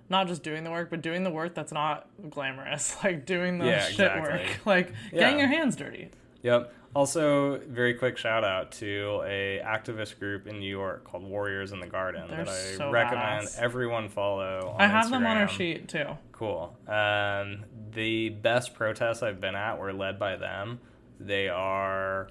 S1: not just doing the work, but doing the work that's not glamorous. Like doing the
S2: Yeah,
S1: shit
S2: exactly.
S1: work. Like
S2: Yeah.
S1: getting your hands dirty.
S2: Yep. Also, very quick shout out to a activist group in New York called Warriors in the Garden
S1: They're
S2: that I
S1: so
S2: recommend
S1: badass.
S2: everyone follow. On
S1: I have them on our sheet too.
S2: Cool. Um, the best protests I've been at were led by them. They are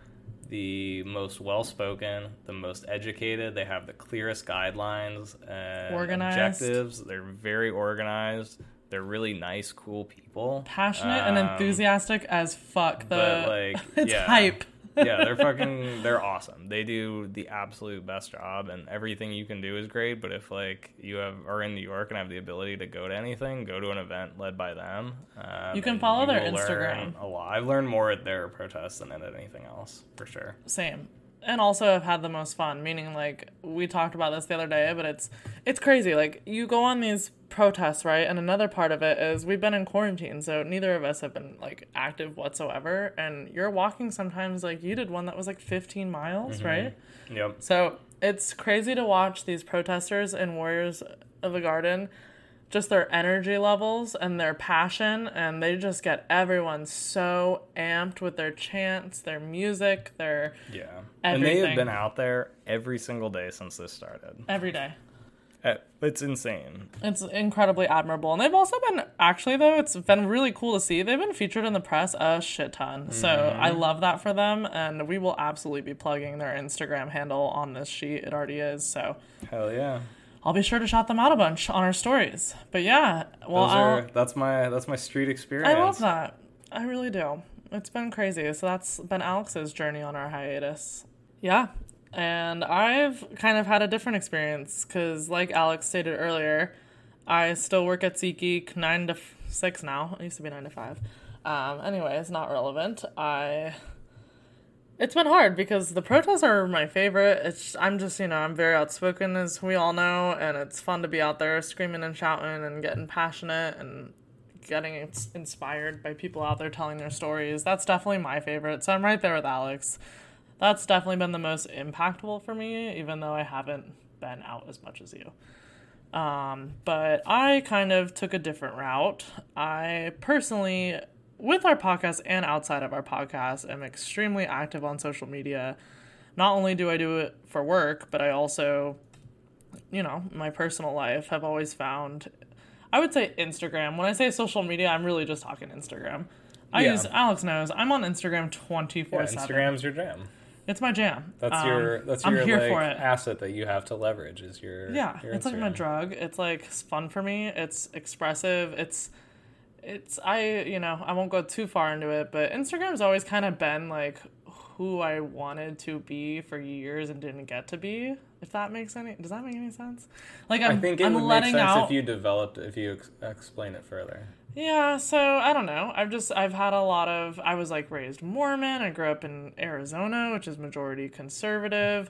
S2: the most well spoken, the most educated. They have the clearest guidelines and
S1: Organized.
S2: objectives. They're very organized. They're really nice, cool people.
S1: Passionate and
S2: Um,
S1: enthusiastic as fuck. The
S2: but, like,
S1: it's
S2: yeah.
S1: hype.
S2: yeah, they're fucking they're awesome. They do the absolute best job and everything you can do is great, but if like you have are in New York and have the ability to go to anything, go to an event led by them. Um,
S1: You can follow
S2: you
S1: their Instagram.
S2: A lot. I've learned more at their protests than at anything else, for sure.
S1: Same. And also have had the most fun, meaning like we talked about this the other day, but it's it's crazy. Like you go on these protests, right? And another part of it is we've been in quarantine, so neither of us have been like active whatsoever. And you're walking sometimes like you did one that was like 15 miles, mm-hmm. right?
S2: Yep.
S1: So it's crazy to watch these protesters and warriors of the garden, just their energy levels and their passion, and they just get everyone so amped with their chants, their music, their
S2: Yeah. And they have been out there every single day since this started.
S1: every day.
S2: Eh, It's insane.
S1: It's incredibly admirable. And they've also been, actually, though, it's been really cool to see. They've been featured in the press a shit ton. So I love that for them. And we will absolutely be plugging their Instagram handle on this sheet. It already is. So
S2: Hell yeah.
S1: I'll be sure to shout them out a bunch on our stories. But yeah, well,
S2: Those are that's my that's my street experience.
S1: I love that. I really do. It's been crazy. So that's been Alex's journey on our hiatus. Yeah. And I've kind of had a different experience because, like Alex stated earlier, I still work at SeatGeek nine to f- six now. It used to be nine to five. Um, anyway, it's not relevant. I. It's been hard because the protests are my favorite. It's I'm just you know I'm very outspoken as we all know, and it's fun to be out there screaming and shouting and getting passionate and getting ins- inspired by people out there telling their stories. That's definitely my favorite. So I'm right there with Alex. That's definitely been the most impactful for me, even though I haven't been out as much as you. Um, but I kind of took a different route. I personally, with our podcast and outside of our podcast, I'm extremely active on social media. Not only do I do it for work, but I also, you know, my personal life have always found, I would say Instagram. When I say social media, I'm really just talking Instagram. I
S2: Yeah.
S1: use, Alex knows, I'm on Instagram 24
S2: Yeah,
S1: 7.
S2: Instagram's your jam.
S1: It's my jam.
S2: That's
S1: Um,
S2: your that's
S1: I'm
S2: your
S1: here
S2: like
S1: for it.
S2: asset that you have to leverage is your
S1: Yeah,
S2: your
S1: it's like my drug. It's like it's fun for me. It's expressive. It's it's I you know I won't go too far into it, but Instagram's always kind of been like who I wanted to be for years and didn't get to be. If that makes any does that make any sense? Like I'm
S2: I think it
S1: I'm
S2: would make
S1: letting
S2: sense
S1: out
S2: if you developed if you ex- explain it further.
S1: Yeah, so I don't know. I've just I've had a lot of I was like raised Mormon. I grew up in Arizona, which is majority conservative.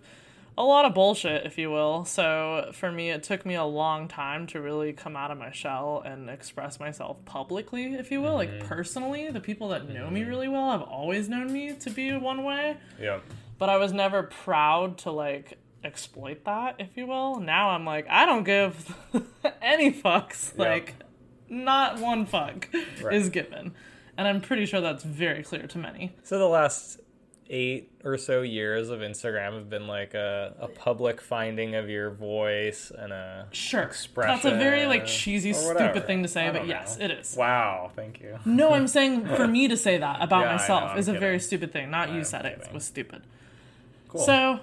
S1: A lot of bullshit, if you will. So for me, it took me a long time to really come out of my shell and express myself publicly, if you will, like mm-hmm. personally. The people that know me mm-hmm. really well have always known me to be one way
S2: Yeah.
S1: but I was never proud to like exploit that, if you will. Now I'm like, I don't give any fucks.
S2: Yeah.
S1: Like, not one fuck
S2: Right.
S1: is given. And I'm pretty sure that's very clear to many.
S2: So the last eight or so years of Instagram have been like a, a public finding of your voice and a
S1: Sure. expression. That's a very like cheesy, stupid thing to say, but
S2: don't
S1: yes, it is.
S2: Wow, thank you.
S1: No, I'm saying for me to say that about
S2: Yeah,
S1: myself
S2: know, I'm
S1: is a very stupid thing. Not you
S2: I'm
S1: said it. It was stupid.
S2: Cool.
S1: So,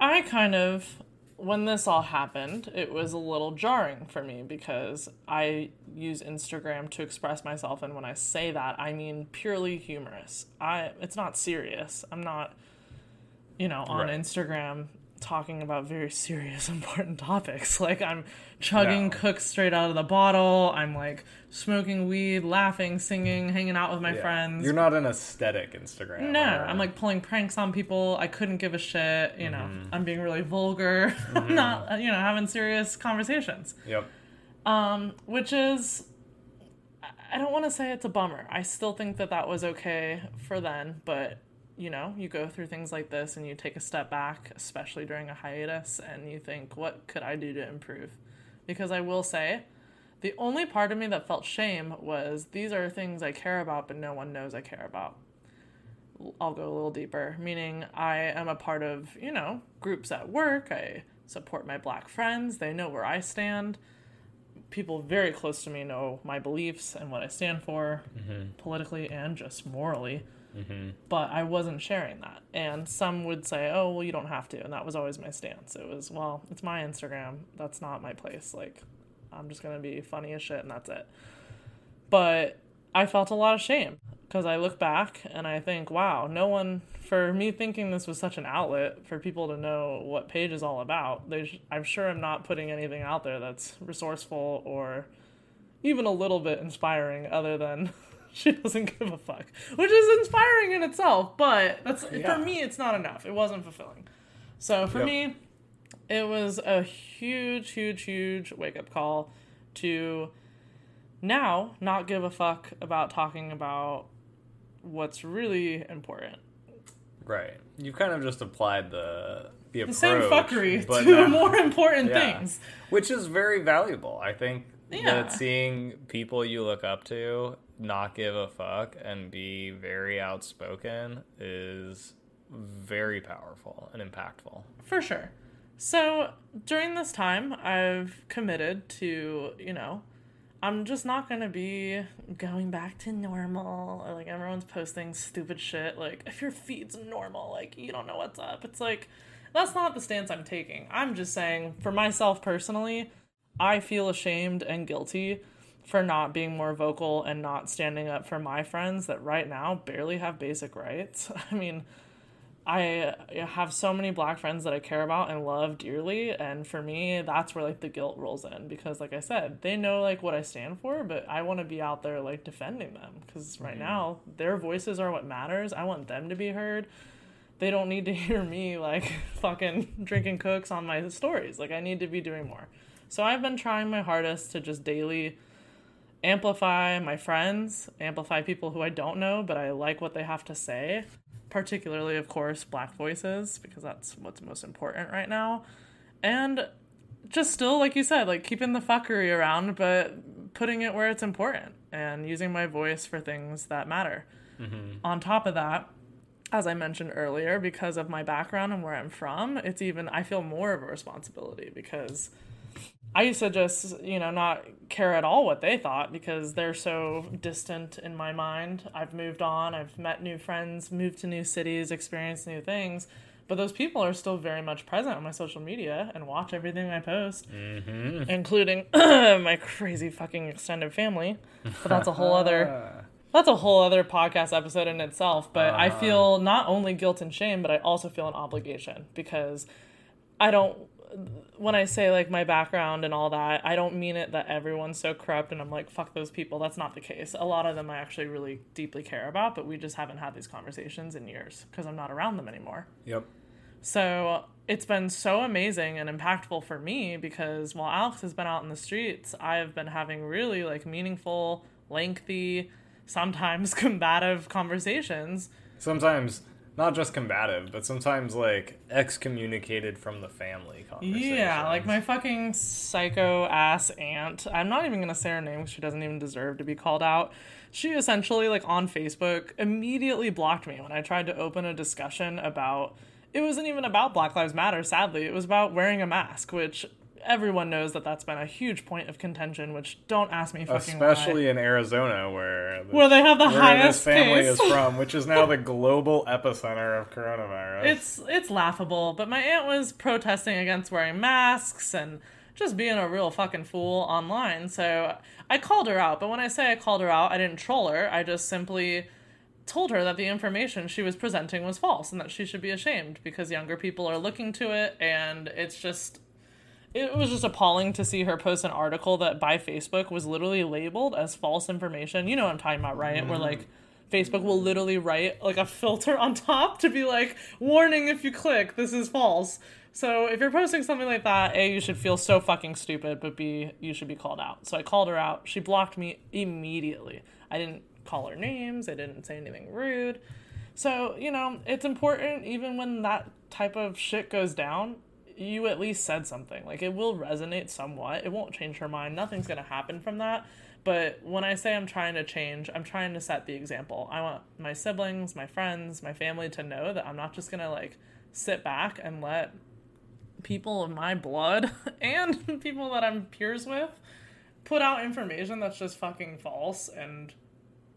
S1: I kind of, when this all happened, it was a little jarring for me because I use Instagram to express myself, and when I say that, I mean purely humorous. I it's not serious. I'm not, you know, on
S2: Right.
S1: Instagram talking about very serious, important topics. Like I'm chugging
S2: No.
S1: Coke straight out of the bottle. I'm like smoking weed, laughing, singing, hanging out with my
S2: Yeah.
S1: friends.
S2: You're not an aesthetic Instagram.
S1: No, I'm like pulling pranks on people. I couldn't give a shit. You know,
S2: Mm-hmm.
S1: I'm being really vulgar. I'm not, uh, you know, having serious conversations.
S2: Yep.
S1: Um, which is, I- I don't want to say it's a bummer. I still think that that was okay for then, but you know, you go through things like this and you take a step back, especially during a hiatus, and you think, what could I do to improve? Because I will say, the only part of me that felt shame was these are things I care about, but no one knows I care about. I'll go a little deeper, meaning I am a part of, you know, groups at work. I support my black friends. They know where I stand. People very close to me know my beliefs and what I stand for mm-hmm. politically and just morally. Mm-hmm. But I wasn't sharing that. And some would say, oh, well, you don't have to. And that was always my stance. It was, well, it's my Instagram. That's not my place. Like, I'm just going to be funny as shit and that's it. But I felt a lot of shame because I look back and I think, wow, no one, for me thinking this was such an outlet for people to know what Paige is all about, I'm sure I'm not putting anything out there that's resourceful or even a little bit inspiring other than she doesn't give a fuck, which is inspiring in itself, but that's
S2: Yeah.
S1: for me it's not enough. It wasn't fulfilling. So for
S2: Yep.
S1: me, it was a huge, huge, huge wake up call to now not give a fuck about talking about what's really important.
S2: Right. You've kind of just applied the the approach,
S1: The same fuckery
S2: but
S1: to
S2: now-
S1: more important
S2: Yeah.
S1: things.
S2: which is very valuable. I think
S1: Yeah.
S2: that seeing people you look up to not give a fuck and be very outspoken is very powerful and impactful.
S1: For sure. So during this time, I've committed to, you know, I'm just not gonna be going back to normal or like everyone's posting stupid shit. Like, if your feed's normal, like, you don't know what's up. It's like, that's not the stance I'm taking. I'm just saying, for myself personally, I feel ashamed and guilty for not being more vocal and not standing up for my friends that right now barely have basic rights. I mean, I have so many black friends that I care about and love dearly, and for me, that's where like the guilt rolls in because, like I said, they know like what I stand for, but I want to be out there like defending them because right mm-hmm. now their voices are what matters. I want them to be heard. They don't need to hear me like fucking drinking cooks on my stories. Like I need to be doing more. So I've been trying my hardest to just daily amplify my friends, amplify people who I don't know, but I like what they have to say particularly, of course, black voices, because that's what's most important right now. And just still, like you said, like keeping the fuckery around, but putting it where it's important and using my voice for things that matter. Mm-hmm. On top of that, as I mentioned earlier, because of my background and where I'm from, it's even, I feel more of a responsibility because I used to just, you know, not care at all what they thought because they're so distant in my mind. I've moved on, I've met new friends, moved to new cities, experienced new things. But those people are still very much present on my social media and watch everything I post, mm-hmm. including my crazy fucking extended family. But that's a whole other that's a whole other podcast episode in itself. But uh. I uh-huh. feel not only guilt and shame, but I also feel an obligation because I don't when I say like my background and all that, I don't mean it that everyone's so corrupt and I'm like, fuck those people. That's not the case. A lot of them I actually really deeply care about, but we just haven't had these conversations in years because I'm not around them anymore.
S2: Yep.
S1: So it's been so amazing and impactful for me because while Alex has been out in the streets, I've been having really like meaningful, lengthy, sometimes combative conversations.
S2: Sometimes not just combative, but sometimes like excommunicated from the family
S1: Yeah, like my fucking psycho ass aunt. I'm not even gonna say her name. She doesn't even deserve to be called out. She essentially like on Facebook immediately blocked me when I tried to open a discussion about. It wasn't even about Black Lives Matter. Sadly, it was about wearing a mask, which everyone knows that that's been a huge point of contention. Which don't ask me fucking
S2: especially
S1: why.
S2: in Arizona where
S1: the, where they have the highest
S2: this family is from, which is now the global epicenter of coronavirus.
S1: It's it's laughable, but my aunt was protesting against wearing masks and just being a real fucking fool online. So I called her out, but when I say I called her out, I didn't troll her. I just simply told her that the information she was presenting was false and that she should be ashamed because younger people are looking to it and it's just it was just appalling to see her post an article that by Facebook was literally labeled as false information. You know what I'm talking about, right? Mm. Where like Facebook will literally write like a filter on top to be like, warning if you click, this is false. So if you're posting something like that, A, you should feel so fucking stupid, but B, you should be called out. So I called her out. She blocked me immediately. I didn't call her names, I didn't say anything rude. So, you know, it's important even when that type of shit goes down you at least said something. Like it will resonate somewhat. It won't change her mind. Nothing's going to happen from that. But when I say I'm trying to change, I'm trying to set the example. I want my siblings, my friends, my family to know that I'm not just going to like sit back and let people of my blood and people that I'm peers with put out information that's just fucking false and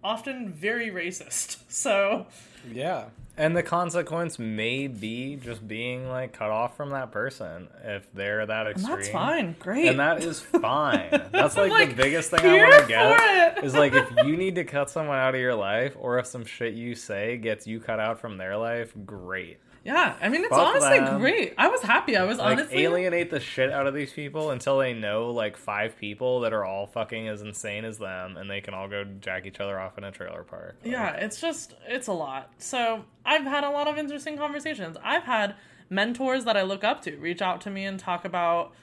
S1: often very racist. So,
S2: yeah. And the consequence may be just being like cut off from that person if they're that extreme.
S1: And that's fine, great.
S2: And that is fine. That's like, like, the biggest thing I want to get is like if you need to cut someone out of your life, or if some shit you say gets you cut out from their life, great.
S1: Yeah, I mean it's Fuck honestly them. great. I was happy. I was
S2: like,
S1: honestly
S2: alienate the shit out of these people until they know like five people that are all fucking as insane as them, and they can all go jack each other off in a trailer park.
S1: Like, yeah, it's just it's a lot. So I've had a lot of interesting conversations. I've had mentors that I look up to reach out to me and talk about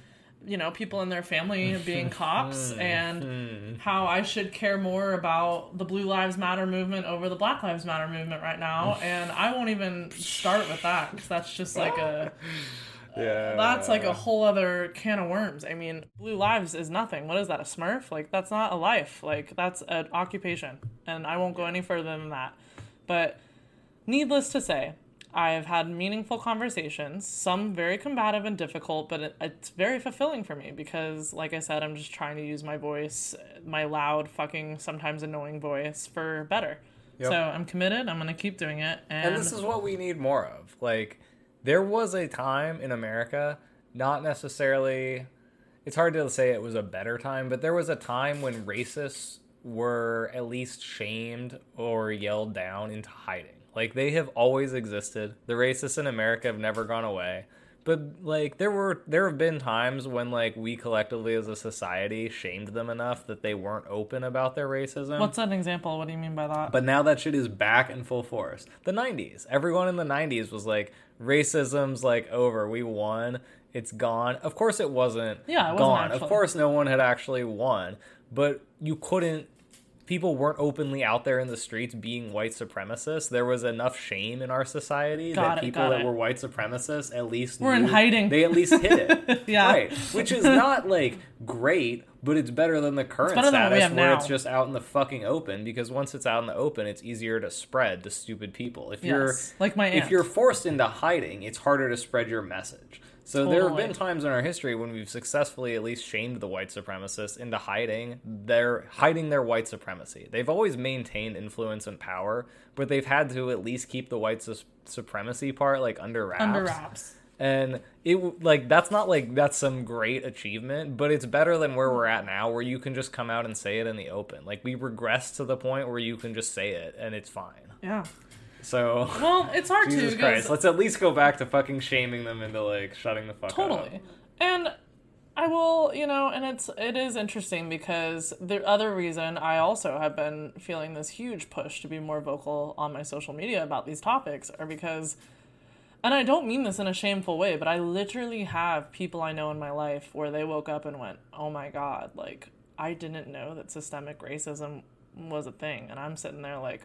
S1: you know people in their family being cops and how I should care more about the Blue Lives Matter movement over the Black Lives Matter movement right now. And I won't even start with that because that's just like a yeah. that's like a whole other can of worms. I mean Blue Lives is nothing. What is that a Smurf? Like that's not a life. Like that's an occupation. And I won't go any further than that. But needless to say I've had meaningful conversations, some very combative and difficult, but it, it's very fulfilling for me because, like I said, I'm just trying to use my voice, my loud, fucking, sometimes annoying voice for better. Yep. So I'm committed. I'm going to keep doing it. And...
S2: and this is what we need more of. Like, there was a time in America, not necessarily, it's hard to say it was a better time, but there was a time when racists were at least shamed or yelled down into hiding. Like they have always existed. The racists in America have never gone away. But like there were there have been times when like we collectively as a society shamed them enough that they weren't open about their racism.
S1: What's an example? What do you mean by that?
S2: But now that shit is back in full force. The 90s. Everyone in the 90s was like, racism's like over. We won. It's gone. Of course, it wasn't
S1: Yeah, it wasn't
S2: gone. Of course, no one had actually won. But you couldn't. People weren't openly out there in the streets being white supremacists. There was enough shame in our society
S1: Got
S2: that
S1: it,
S2: people that
S1: it.
S2: were white supremacists at least
S1: Were in hiding.
S2: They at least hid it.
S1: Yeah.
S2: Right. Which is not like great, but it's better than the current
S1: better than what we
S2: status where
S1: now.
S2: it's just out in the fucking open because once it's out in the open, it's easier to spread to stupid people. If you're
S1: like my
S2: if you're forced into hiding, it's harder to spread your message. So there have been times in our history when we've successfully at least shamed the white supremacists into hiding their hiding their white supremacy. They've always maintained influence and power, but they've had to at least keep the white sus- supremacy part like under wraps.
S1: Under wraps.
S2: And it like that's not like that's some great achievement, but it's better than where we're at now, where you can just come out and say it in the open. Like we regress to the point where you can just say it and it's fine.
S1: Yeah.
S2: So
S1: Well, it's hard
S2: Jesus
S1: to
S2: Christ, let's at least go back to fucking shaming them into like shutting the fuck up.
S1: totally. And I will, you know, and it's it is interesting because the other reason I also have been feeling this huge push to be more vocal on my social media about these topics are because and I don't mean this in a shameful way, but I literally have people I know in my life where they woke up and went, "Oh my god, like I didn't know that systemic racism was a thing." And I'm sitting there like,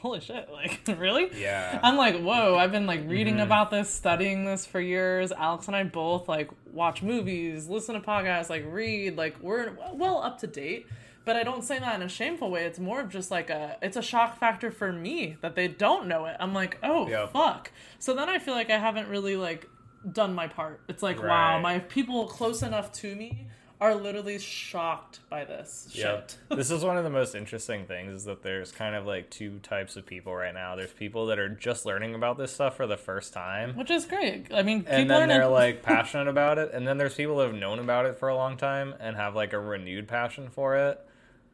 S1: "Holy shit, like really?"
S2: Yeah.
S1: I'm like, whoa, I've been like reading
S2: Mm-hmm.
S1: about this, studying this for years. Alex and I both like watch movies, listen to podcasts, like read, like we're well up to date. But I don't say that in a shameful way. It's more of just like a it's a shock factor for me that they don't know it. I'm like, oh fuck. So then I feel like I haven't really like done my part. It's like, wow, my people close enough to me are literally shocked by this
S2: Yep.
S1: shit.
S2: this is one of the most interesting things is that there's kind of like two types of people right now. There's people that are just learning about this stuff for the first time.
S1: Which is great. I mean,
S2: and
S1: people
S2: then
S1: are
S2: they're like passionate about it and then there's people that have known about it for a long time and have like a renewed passion for it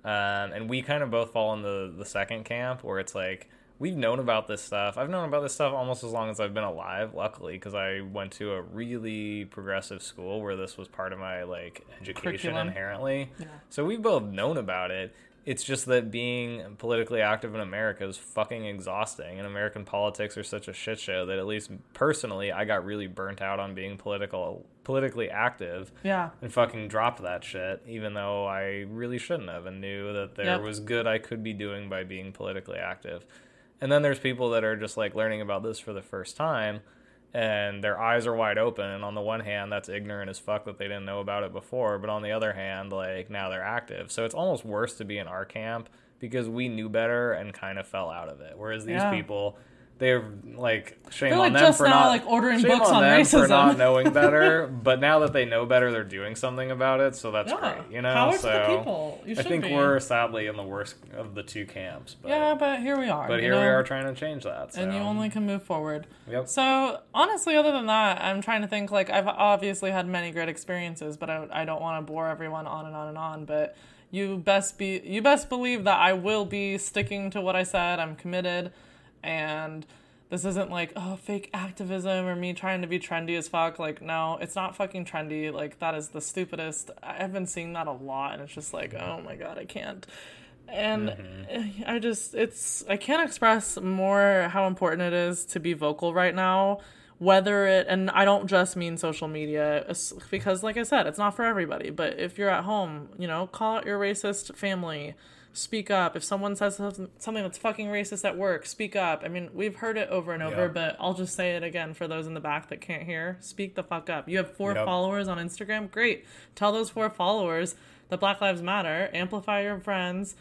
S2: um, and we kind of both fall in the the second camp where it's like we've known about this stuff i've known about this stuff almost as long as i've been alive luckily because i went to a really progressive school where this was part of my like education
S1: Curriculum.
S2: inherently so we've both known about it it's just that being politically active in America is fucking exhausting, and American politics are such a shit show that at least personally, I got really burnt out on being political, politically active,
S1: Yeah.
S2: and fucking dropped that shit, even though I really shouldn't have, and knew that there
S1: Yep.
S2: was good I could be doing by being politically active. And then there's people that are just like learning about this for the first time, and their eyes are wide open. And on the one hand, that's ignorant as fuck that they didn't know about it before. But on the other hand, like now they're active. So it's almost worse to be in our camp because we knew better and kind of fell out of it. Whereas these
S1: Yeah.
S2: people, they're like shame
S1: They're,
S2: on them
S1: just
S2: for
S1: now,
S2: not
S1: like, ordering
S2: shame
S1: books on
S2: them for not knowing better. but now that they know better, they're doing something about it. So that's
S1: Yeah.
S2: great. You know,
S1: Power
S2: so
S1: the people. You
S2: I think
S1: be.
S2: we're sadly in the worst of the two camps. But,
S1: Yeah, but here we are.
S2: but here we are trying to change that. So.
S1: And you only can move forward.
S2: Yep.
S1: So honestly, other than that, I'm trying to think. Like I've obviously had many great experiences, but I, I don't want to bore everyone on and on and on. But you best be you best believe that I will be sticking to what I said. I'm committed, and this isn't like oh fake activism or me trying to be trendy as fuck. Like no, it's not fucking trendy. Like that is the stupidest. I've been seeing that a lot, and it's just like oh my god, I can't and
S2: Mm-hmm.
S1: I just it's I can't express more how important it is to be vocal right now whether it and I don't just mean social media because like I said it's not for everybody but if you're at home you know call out your racist family speak up if someone says something that's fucking racist at work speak up I mean we've heard it over and over
S2: Yeah.
S1: but I'll just say it again for those in the back that can't hear speak the fuck up you have four
S2: Yep.
S1: followers on Instagram great tell those four followers that Black Lives Matter amplify your friends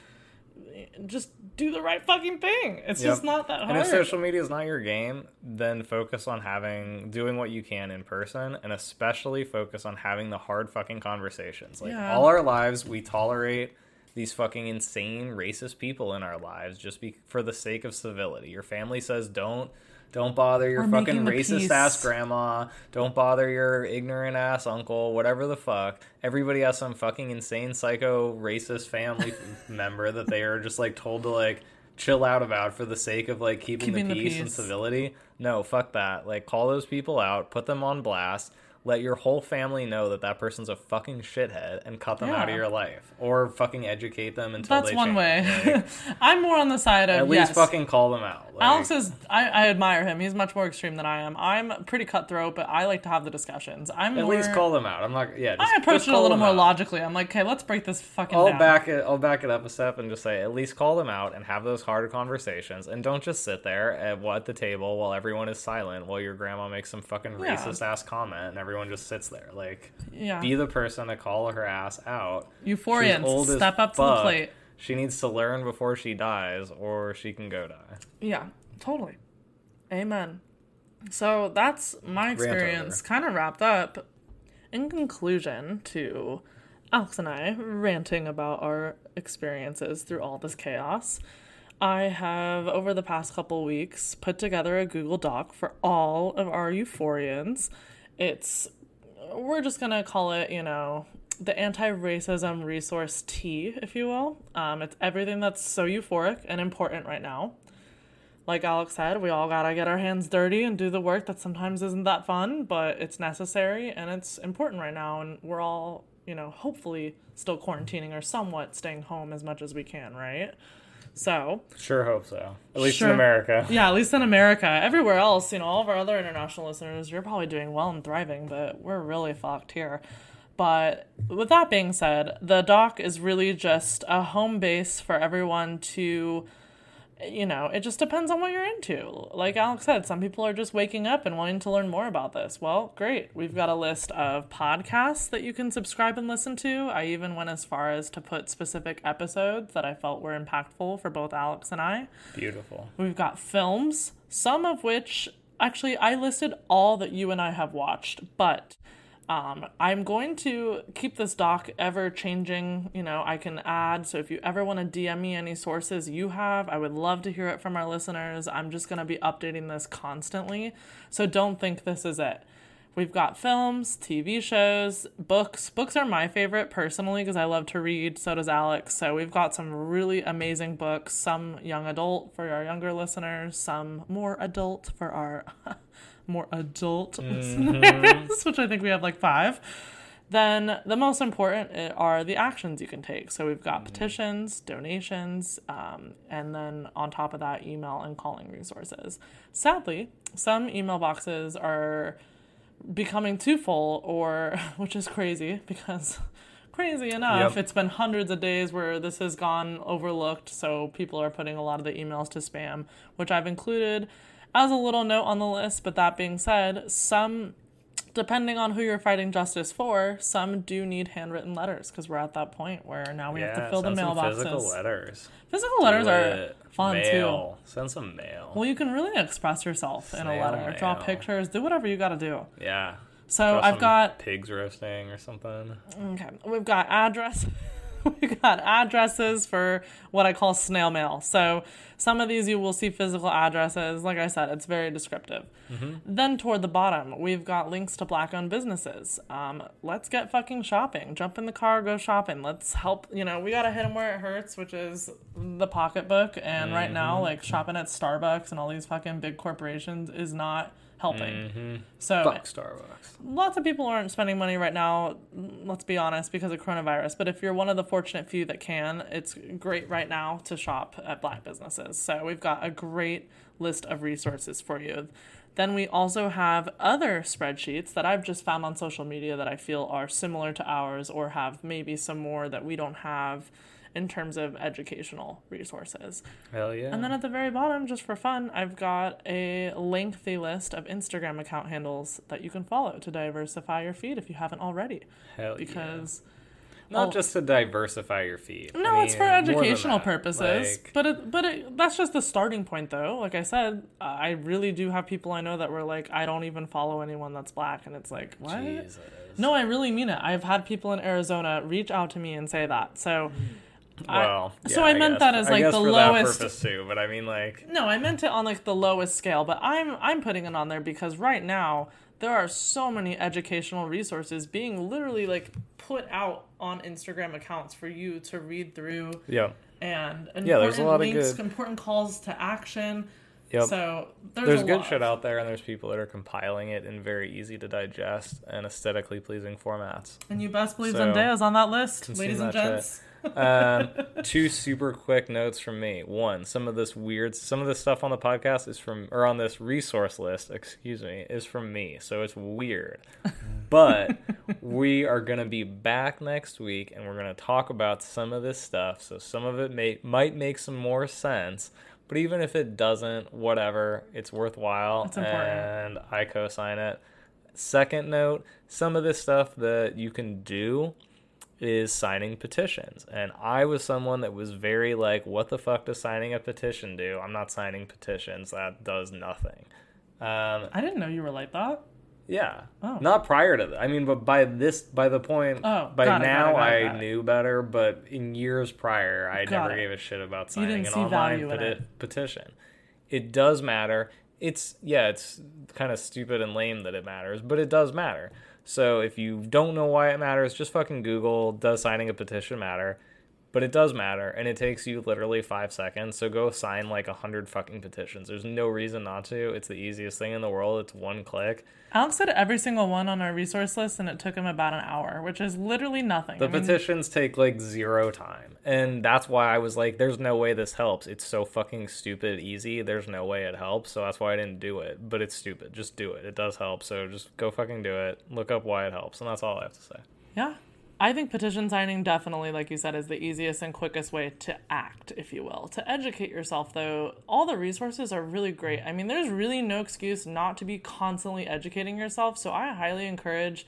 S1: just do the right fucking thing. It's
S2: Yep.
S1: just not that hard.
S2: And if social media is not your game, then focus on having doing what you can in person, and especially focus on having the hard fucking conversations. Like
S1: Yeah.
S2: all our lives, we tolerate these fucking insane racist people in our lives just be for the sake of civility. Your family says don't don't bother your
S1: We're
S2: fucking racist
S1: peace.
S2: ass grandma. Don't bother your ignorant ass uncle. Whatever the fuck. Everybody has some fucking insane psycho racist family member that they are just like told to like chill out about for the sake of like keeping,
S1: Keeping
S2: the
S1: the
S2: peace and civility. No, fuck that. Like call those people out, put them on blast. Let your whole family know that that person's a fucking shithead and cut them out of your life, or fucking educate them until.
S1: That's one
S2: change.
S1: way.
S2: Like,
S1: I'm more on the side of
S2: at least
S1: yes.
S2: fucking call them out. Like,
S1: Alex is. I, I admire him. He's much more extreme than I am. I'm pretty cutthroat, but I like to have the discussions. I'm
S2: at
S1: more,
S2: least call them out. I'm not. Yeah, just,
S1: I approach it a little more
S2: out.
S1: logically. I'm like, okay, let's break this fucking
S2: I'll
S1: down.
S2: back it. I'll back it up a step and just say at least call them out and have those hard conversations, and don't just sit there at at the table while everyone is silent while your grandma makes some fucking
S1: Yeah.
S2: racist ass comment and everyone just sits there. Like,
S1: Yeah.
S2: be the person to call her ass out.
S1: Euphorians, step up to the plate.
S2: She needs to learn before she dies, or she can go die.
S1: Yeah, totally. Amen. So that's my experience kind of wrapped up. In conclusion to Alex and I ranting about our experiences through all this chaos, I have over the past couple weeks put together a Google Doc for all of our euphorians. It's we're just gonna call it, you know, the anti-racism resource tea, if you will. Um, it's everything that's so euphoric and important right now. Like Alex said, we all gotta get our hands dirty and do the work that sometimes isn't that fun, but it's necessary and it's important right now. And we're all, you know, hopefully still quarantining or somewhat staying home as much as we can, right? So,
S2: Sure hope so. At least
S1: Sure.
S2: in America.
S1: yeah, at least in America. Everywhere else, you know, all of our other international listeners, you're probably doing well and thriving, but we're really fucked here. But with that being said, the doc is really just a home base for everyone to, you know, it just depends on what you're into. Like Alex said, some people are just waking up and wanting to learn more about this. Well, great. We've got a list of podcasts that you can subscribe and listen to. I even went as far as to put specific episodes that I felt were impactful for both Alex and I.
S2: Beautiful.
S1: We've got films, some of which actually I listed all that you and I have watched, but um, I'm going to keep this doc ever changing. You know, I can add. So if you ever want to DM me any sources you have, I would love to hear it from our listeners. I'm just going to be updating this constantly. So don't think this is it. We've got films, TV shows, books. Books are my favorite personally because I love to read. So does Alex. So we've got some really amazing books, some young adult for our younger listeners, some more adult for our more adult mm-hmm. listeners, which I think we have like five. Then the most important eh, are the actions you can take. So we've got mm. petitions, donations, um, and then on top of that, email and calling resources. Sadly, some email boxes are becoming too full or which is crazy because crazy enough
S2: Yep.
S1: it's been hundreds of days where this has gone overlooked so people are putting a lot of the emails to spam which i've included as a little note on the list but that being said some depending on who you're fighting justice for some do need handwritten letters because we're at that point where now we have to fill the mailboxes
S2: Physical letters.
S1: Physical letters
S2: Do
S1: are
S2: it.
S1: fun too
S2: mail. Send some mail.
S1: well you can really express yourself in a letter draw pictures do whatever you got to do
S2: yeah.
S1: so i've got
S2: pigs roasting or something.
S1: Okay, we've got address. We've got addresses for what I call snail mail. So some of these you will see physical addresses. Like I said, it's very descriptive. Then toward the bottom, we've got links to black-owned businesses. Um, let's get fucking shopping. Jump in the car, go shopping. Let's help. You know, we gotta hit them where it hurts, which is the pocketbook. And right now, like shopping at Starbucks and all these fucking big corporations is not helping. Mm-hmm. So
S2: Fuck Starbucks.
S1: lots of people aren't spending money right now, let's be honest, because of coronavirus. But if you're one of the fortunate few that can, it's great right now to shop at black businesses. So we've got a great list of resources for you. Then we also have other spreadsheets that I've just found on social media that I feel are similar to ours or have maybe some more that we don't have in terms of educational resources.
S2: Hell yeah.
S1: And then at the very bottom, just for fun, I've got a lengthy list of Instagram account handles that you can follow to diversify your feed if you haven't already.
S2: Hell yeah.
S1: Because
S2: Not
S1: Oh.
S2: just to diversify your feed. I
S1: no, it's for
S2: mean, more than
S1: educational purposes.
S2: Like,
S1: but it, but it, that's just the starting point, though. Like I said, I really do have people I know that were like, I don't even follow anyone that's black, and it's like, what?
S2: Jesus.
S1: No, I really mean it. I've had people in Arizona reach out to me and say that. So I-
S2: Well,
S1: so
S2: yeah,
S1: I meant
S2: guess.
S1: that as,
S2: I
S1: like,
S2: guess
S1: the
S2: for
S1: lowest-
S2: that purpose too. But I mean, like,
S1: No, I meant it on like the lowest scale, but I'm I'm putting it on there because right now there are so many educational resources being literally like put out on Instagram accounts for you to read through
S2: yeah,
S1: and important
S2: Yeah, there's a lot of good-
S1: important calls to action.
S2: Yep.
S1: So there's,
S2: there's good
S1: lot.
S2: shit out there, and there's people that are compiling it in very easy to digest and aesthetically pleasing formats.
S1: And you best believe
S2: So,
S1: Zendaya's on that list, ladies and
S2: gents. shit. Um, two super quick notes from me. One, some of this weird, some of this stuff on the podcast is from, or on this resource list, excuse me, is from me. So it's weird. But we are going to be back next week and we're going to talk about some of this stuff. So some of it may, might make some more sense. But even if it doesn't, whatever, it's worthwhile.
S1: It's important.
S2: And I co sign it. Second note, some of this stuff that you can do is signing petitions. And I was someone that was very like, what the fuck does signing a petition do? I'm not signing petitions. That does nothing. Um,
S1: I didn't know you were like that.
S2: yeah.
S1: Oh.
S2: Not prior to that. I mean, but by this, by the point,
S1: Oh,
S2: by
S1: it,
S2: now,
S1: it,
S2: I
S1: it.
S2: knew better. But in years prior, I
S1: Got
S2: never gave a shit about
S1: You
S2: signing
S1: didn't
S2: an
S1: see
S2: online
S1: value in
S2: peti-
S1: it.
S2: petition. It does matter. It's yeah, it's kind of stupid and lame that it matters, but it does matter. So if you don't know why it matters, just fucking Google does signing a petition matter? But it does matter, and it takes you literally five seconds. So go sign like a hundred fucking petitions. There's no reason not to. It's the easiest thing in the world. It's one click.
S1: Alex did every single one on our resource list, and it took him about an hour, which is literally nothing.
S2: The
S1: I mean,
S2: petitions take like zero time. And that's why I was like, there's no way this helps. It's so fucking stupid easy. There's no way it helps. So that's why I didn't do it. But it's stupid. Just do it. It does help. So just go fucking do it. Look up why it helps. And that's all I have to say.
S1: Yeah. I think petition signing definitely, like you said, is the easiest and quickest way to act, if you will. To educate yourself, though, all the resources are really great. I mean, there's really no excuse not to be constantly educating yourself. So I highly encourage.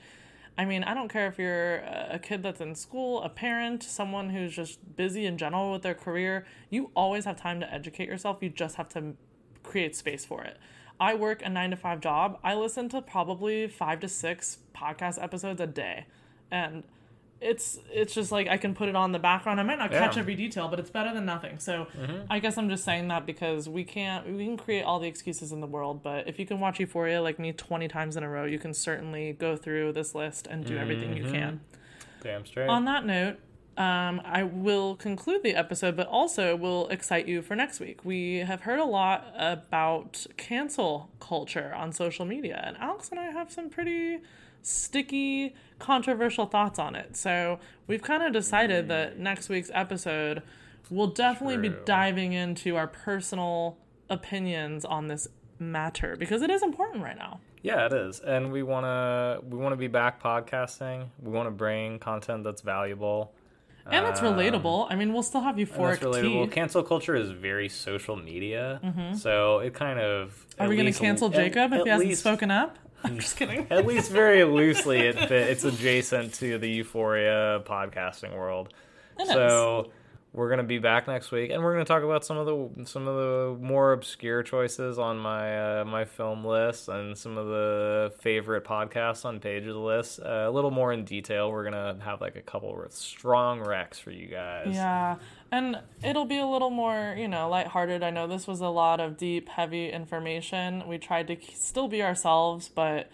S1: I mean, I don't care if you're a kid that's in school, a parent, someone who's just busy in general with their career. You always have time to educate yourself. You just have to create space for it. I work a nine to five job. I listen to probably five to six podcast episodes a day. And it's it's just like I can put it on the background. I might not catch
S2: Yeah.
S1: every detail, but it's better than nothing. So I guess I'm just saying that because we can't we can create all the excuses in the world, but if you can watch Euphoria like me 20 times in a row, you can certainly go through this list and do everything you can.
S2: Damn straight.
S1: On that note, um, I will conclude the episode, but also will excite you for next week. We have heard a lot about cancel culture on social media, and Alex and I have some pretty sticky, controversial thoughts on it. So we've kind of decided hmm. that next week's episode will definitely be diving into our personal opinions on this matter because it is important right now.
S2: Yeah, it is. And we want to we want to be back podcasting. We want to bring content that's valuable.
S1: And it's um, relatable. I mean, we'll still have
S2: And
S1: euphoric
S2: that's relatable.
S1: teeth.
S2: Cancel culture is very social media. Mm-hmm. So it kind of
S1: Are we going to cancel
S2: at-
S1: Jacob if
S2: at
S1: he hasn't
S2: least-
S1: spoken up? I'm just kidding.
S2: At least very loosely, it fit, it's adjacent to the Euphoria podcasting world.
S1: It
S2: so we're gonna be back next week, and we're gonna talk about some of the some of the more obscure choices on my uh, my film list and some of the favorite podcasts on page of the list. Uh, a little more in detail. We're gonna have like a couple of strong recs for you guys.
S1: Yeah. And it'll be a little more, you know, lighthearted. I know this was a lot of deep, heavy information. We tried to still be ourselves, but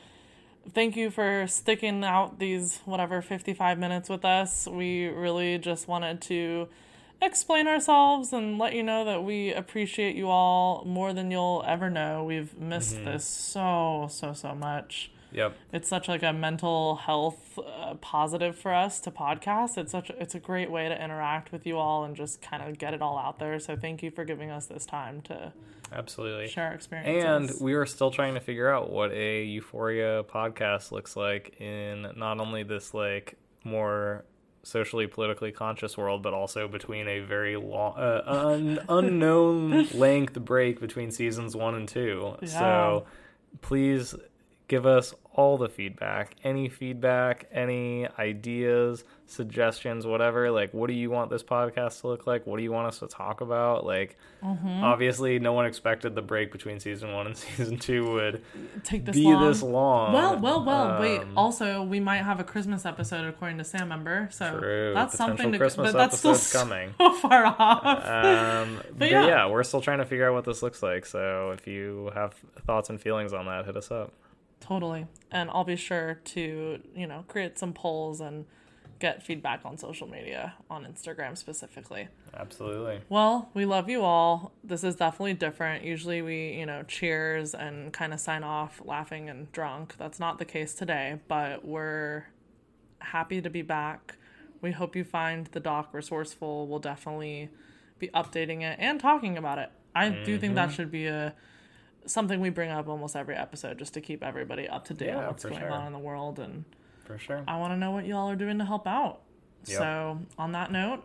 S1: thank you for sticking out these, whatever, 55 minutes with us. We really just wanted to explain ourselves and let you know that we appreciate you all more than you'll ever know. We've missed this so, so, so much
S2: Yep.
S1: it's such like a mental health uh, positive for us to podcast it's such it's a great way to interact with you all and just kind of get it all out there so thank you for giving us this time to
S2: Absolutely.
S1: share our experiences
S2: And we are still trying to figure out what a Euphoria podcast looks like in not only this like more socially politically conscious world, but also between a very long, uh, un- unknown length break between seasons one and two. So please give us all the feedback. Any feedback, any ideas, suggestions, whatever. Like, what do you want this podcast to look like? What do you want us to talk about? Like,
S1: Mm-hmm.
S2: obviously, no one expected the break between season one and season two would
S1: Take this
S2: be
S1: long.
S2: this long.
S1: Well, well, well. wait.
S2: Um,
S1: Also, we might have a Christmas episode according to Sam Member, so
S2: True.
S1: that's
S2: Potential
S1: something to.
S2: Christmas
S1: but that's still
S2: episode's
S1: so
S2: coming.
S1: far off.
S2: Um, but,
S1: yeah.
S2: yeah. we're still trying to figure out what this looks like. So if you have thoughts and feelings on that, hit us up.
S1: Totally. And I'll be sure to, you know, create some polls and get feedback on social media, on Instagram specifically.
S2: Absolutely.
S1: Well, we love you all. This is definitely different. Usually we, you know, cheers and kind of sign off laughing and drunk. That's not the case today, but we're happy to be back. We hope you find the doc resourceful. We'll definitely be updating it and talking about it. I do think that mm-hmm. should be a something we bring up almost every episode just to keep everybody up to date on what's going
S2: sure.
S1: on in the world and
S2: For sure.
S1: I want to know what y'all are doing to help out.
S2: Yep.
S1: So, on that note,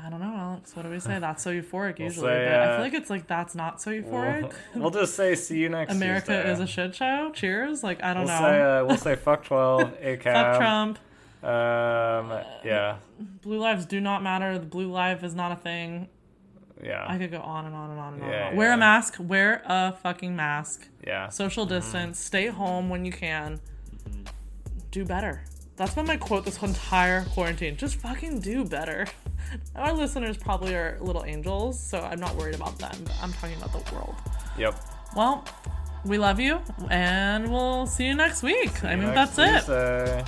S1: I don't know, Alex. What do we say? That's so euphoric usually,
S2: say,
S1: but I
S2: uh,
S1: feel like it's like that's not so euphoric.
S2: We'll, we'll just say see you next
S1: America
S2: Tuesday.
S1: is a shit show. Cheers. Like I don't
S2: We'll
S1: know.
S2: say uh, we'll say fuck twelve. A
S1: Fuck. Trump.
S2: Um. Yeah.
S1: Blue lives do not matter. The blue life is not a thing.
S2: Yeah.
S1: I could go on and on and on and on.
S2: Yeah,
S1: and on. Wear
S2: yeah.
S1: a mask. Wear a fucking mask.
S2: yeah.
S1: Social distance. Stay home when you can. Do better. That's been my quote this entire quarantine. Just fucking do better. Our listeners probably are little angels, so I'm not worried about them. But I'm talking about the world.
S2: Yep.
S1: Well, we love you, and we'll see you next week. I mean, that's it.
S2: Tuesday.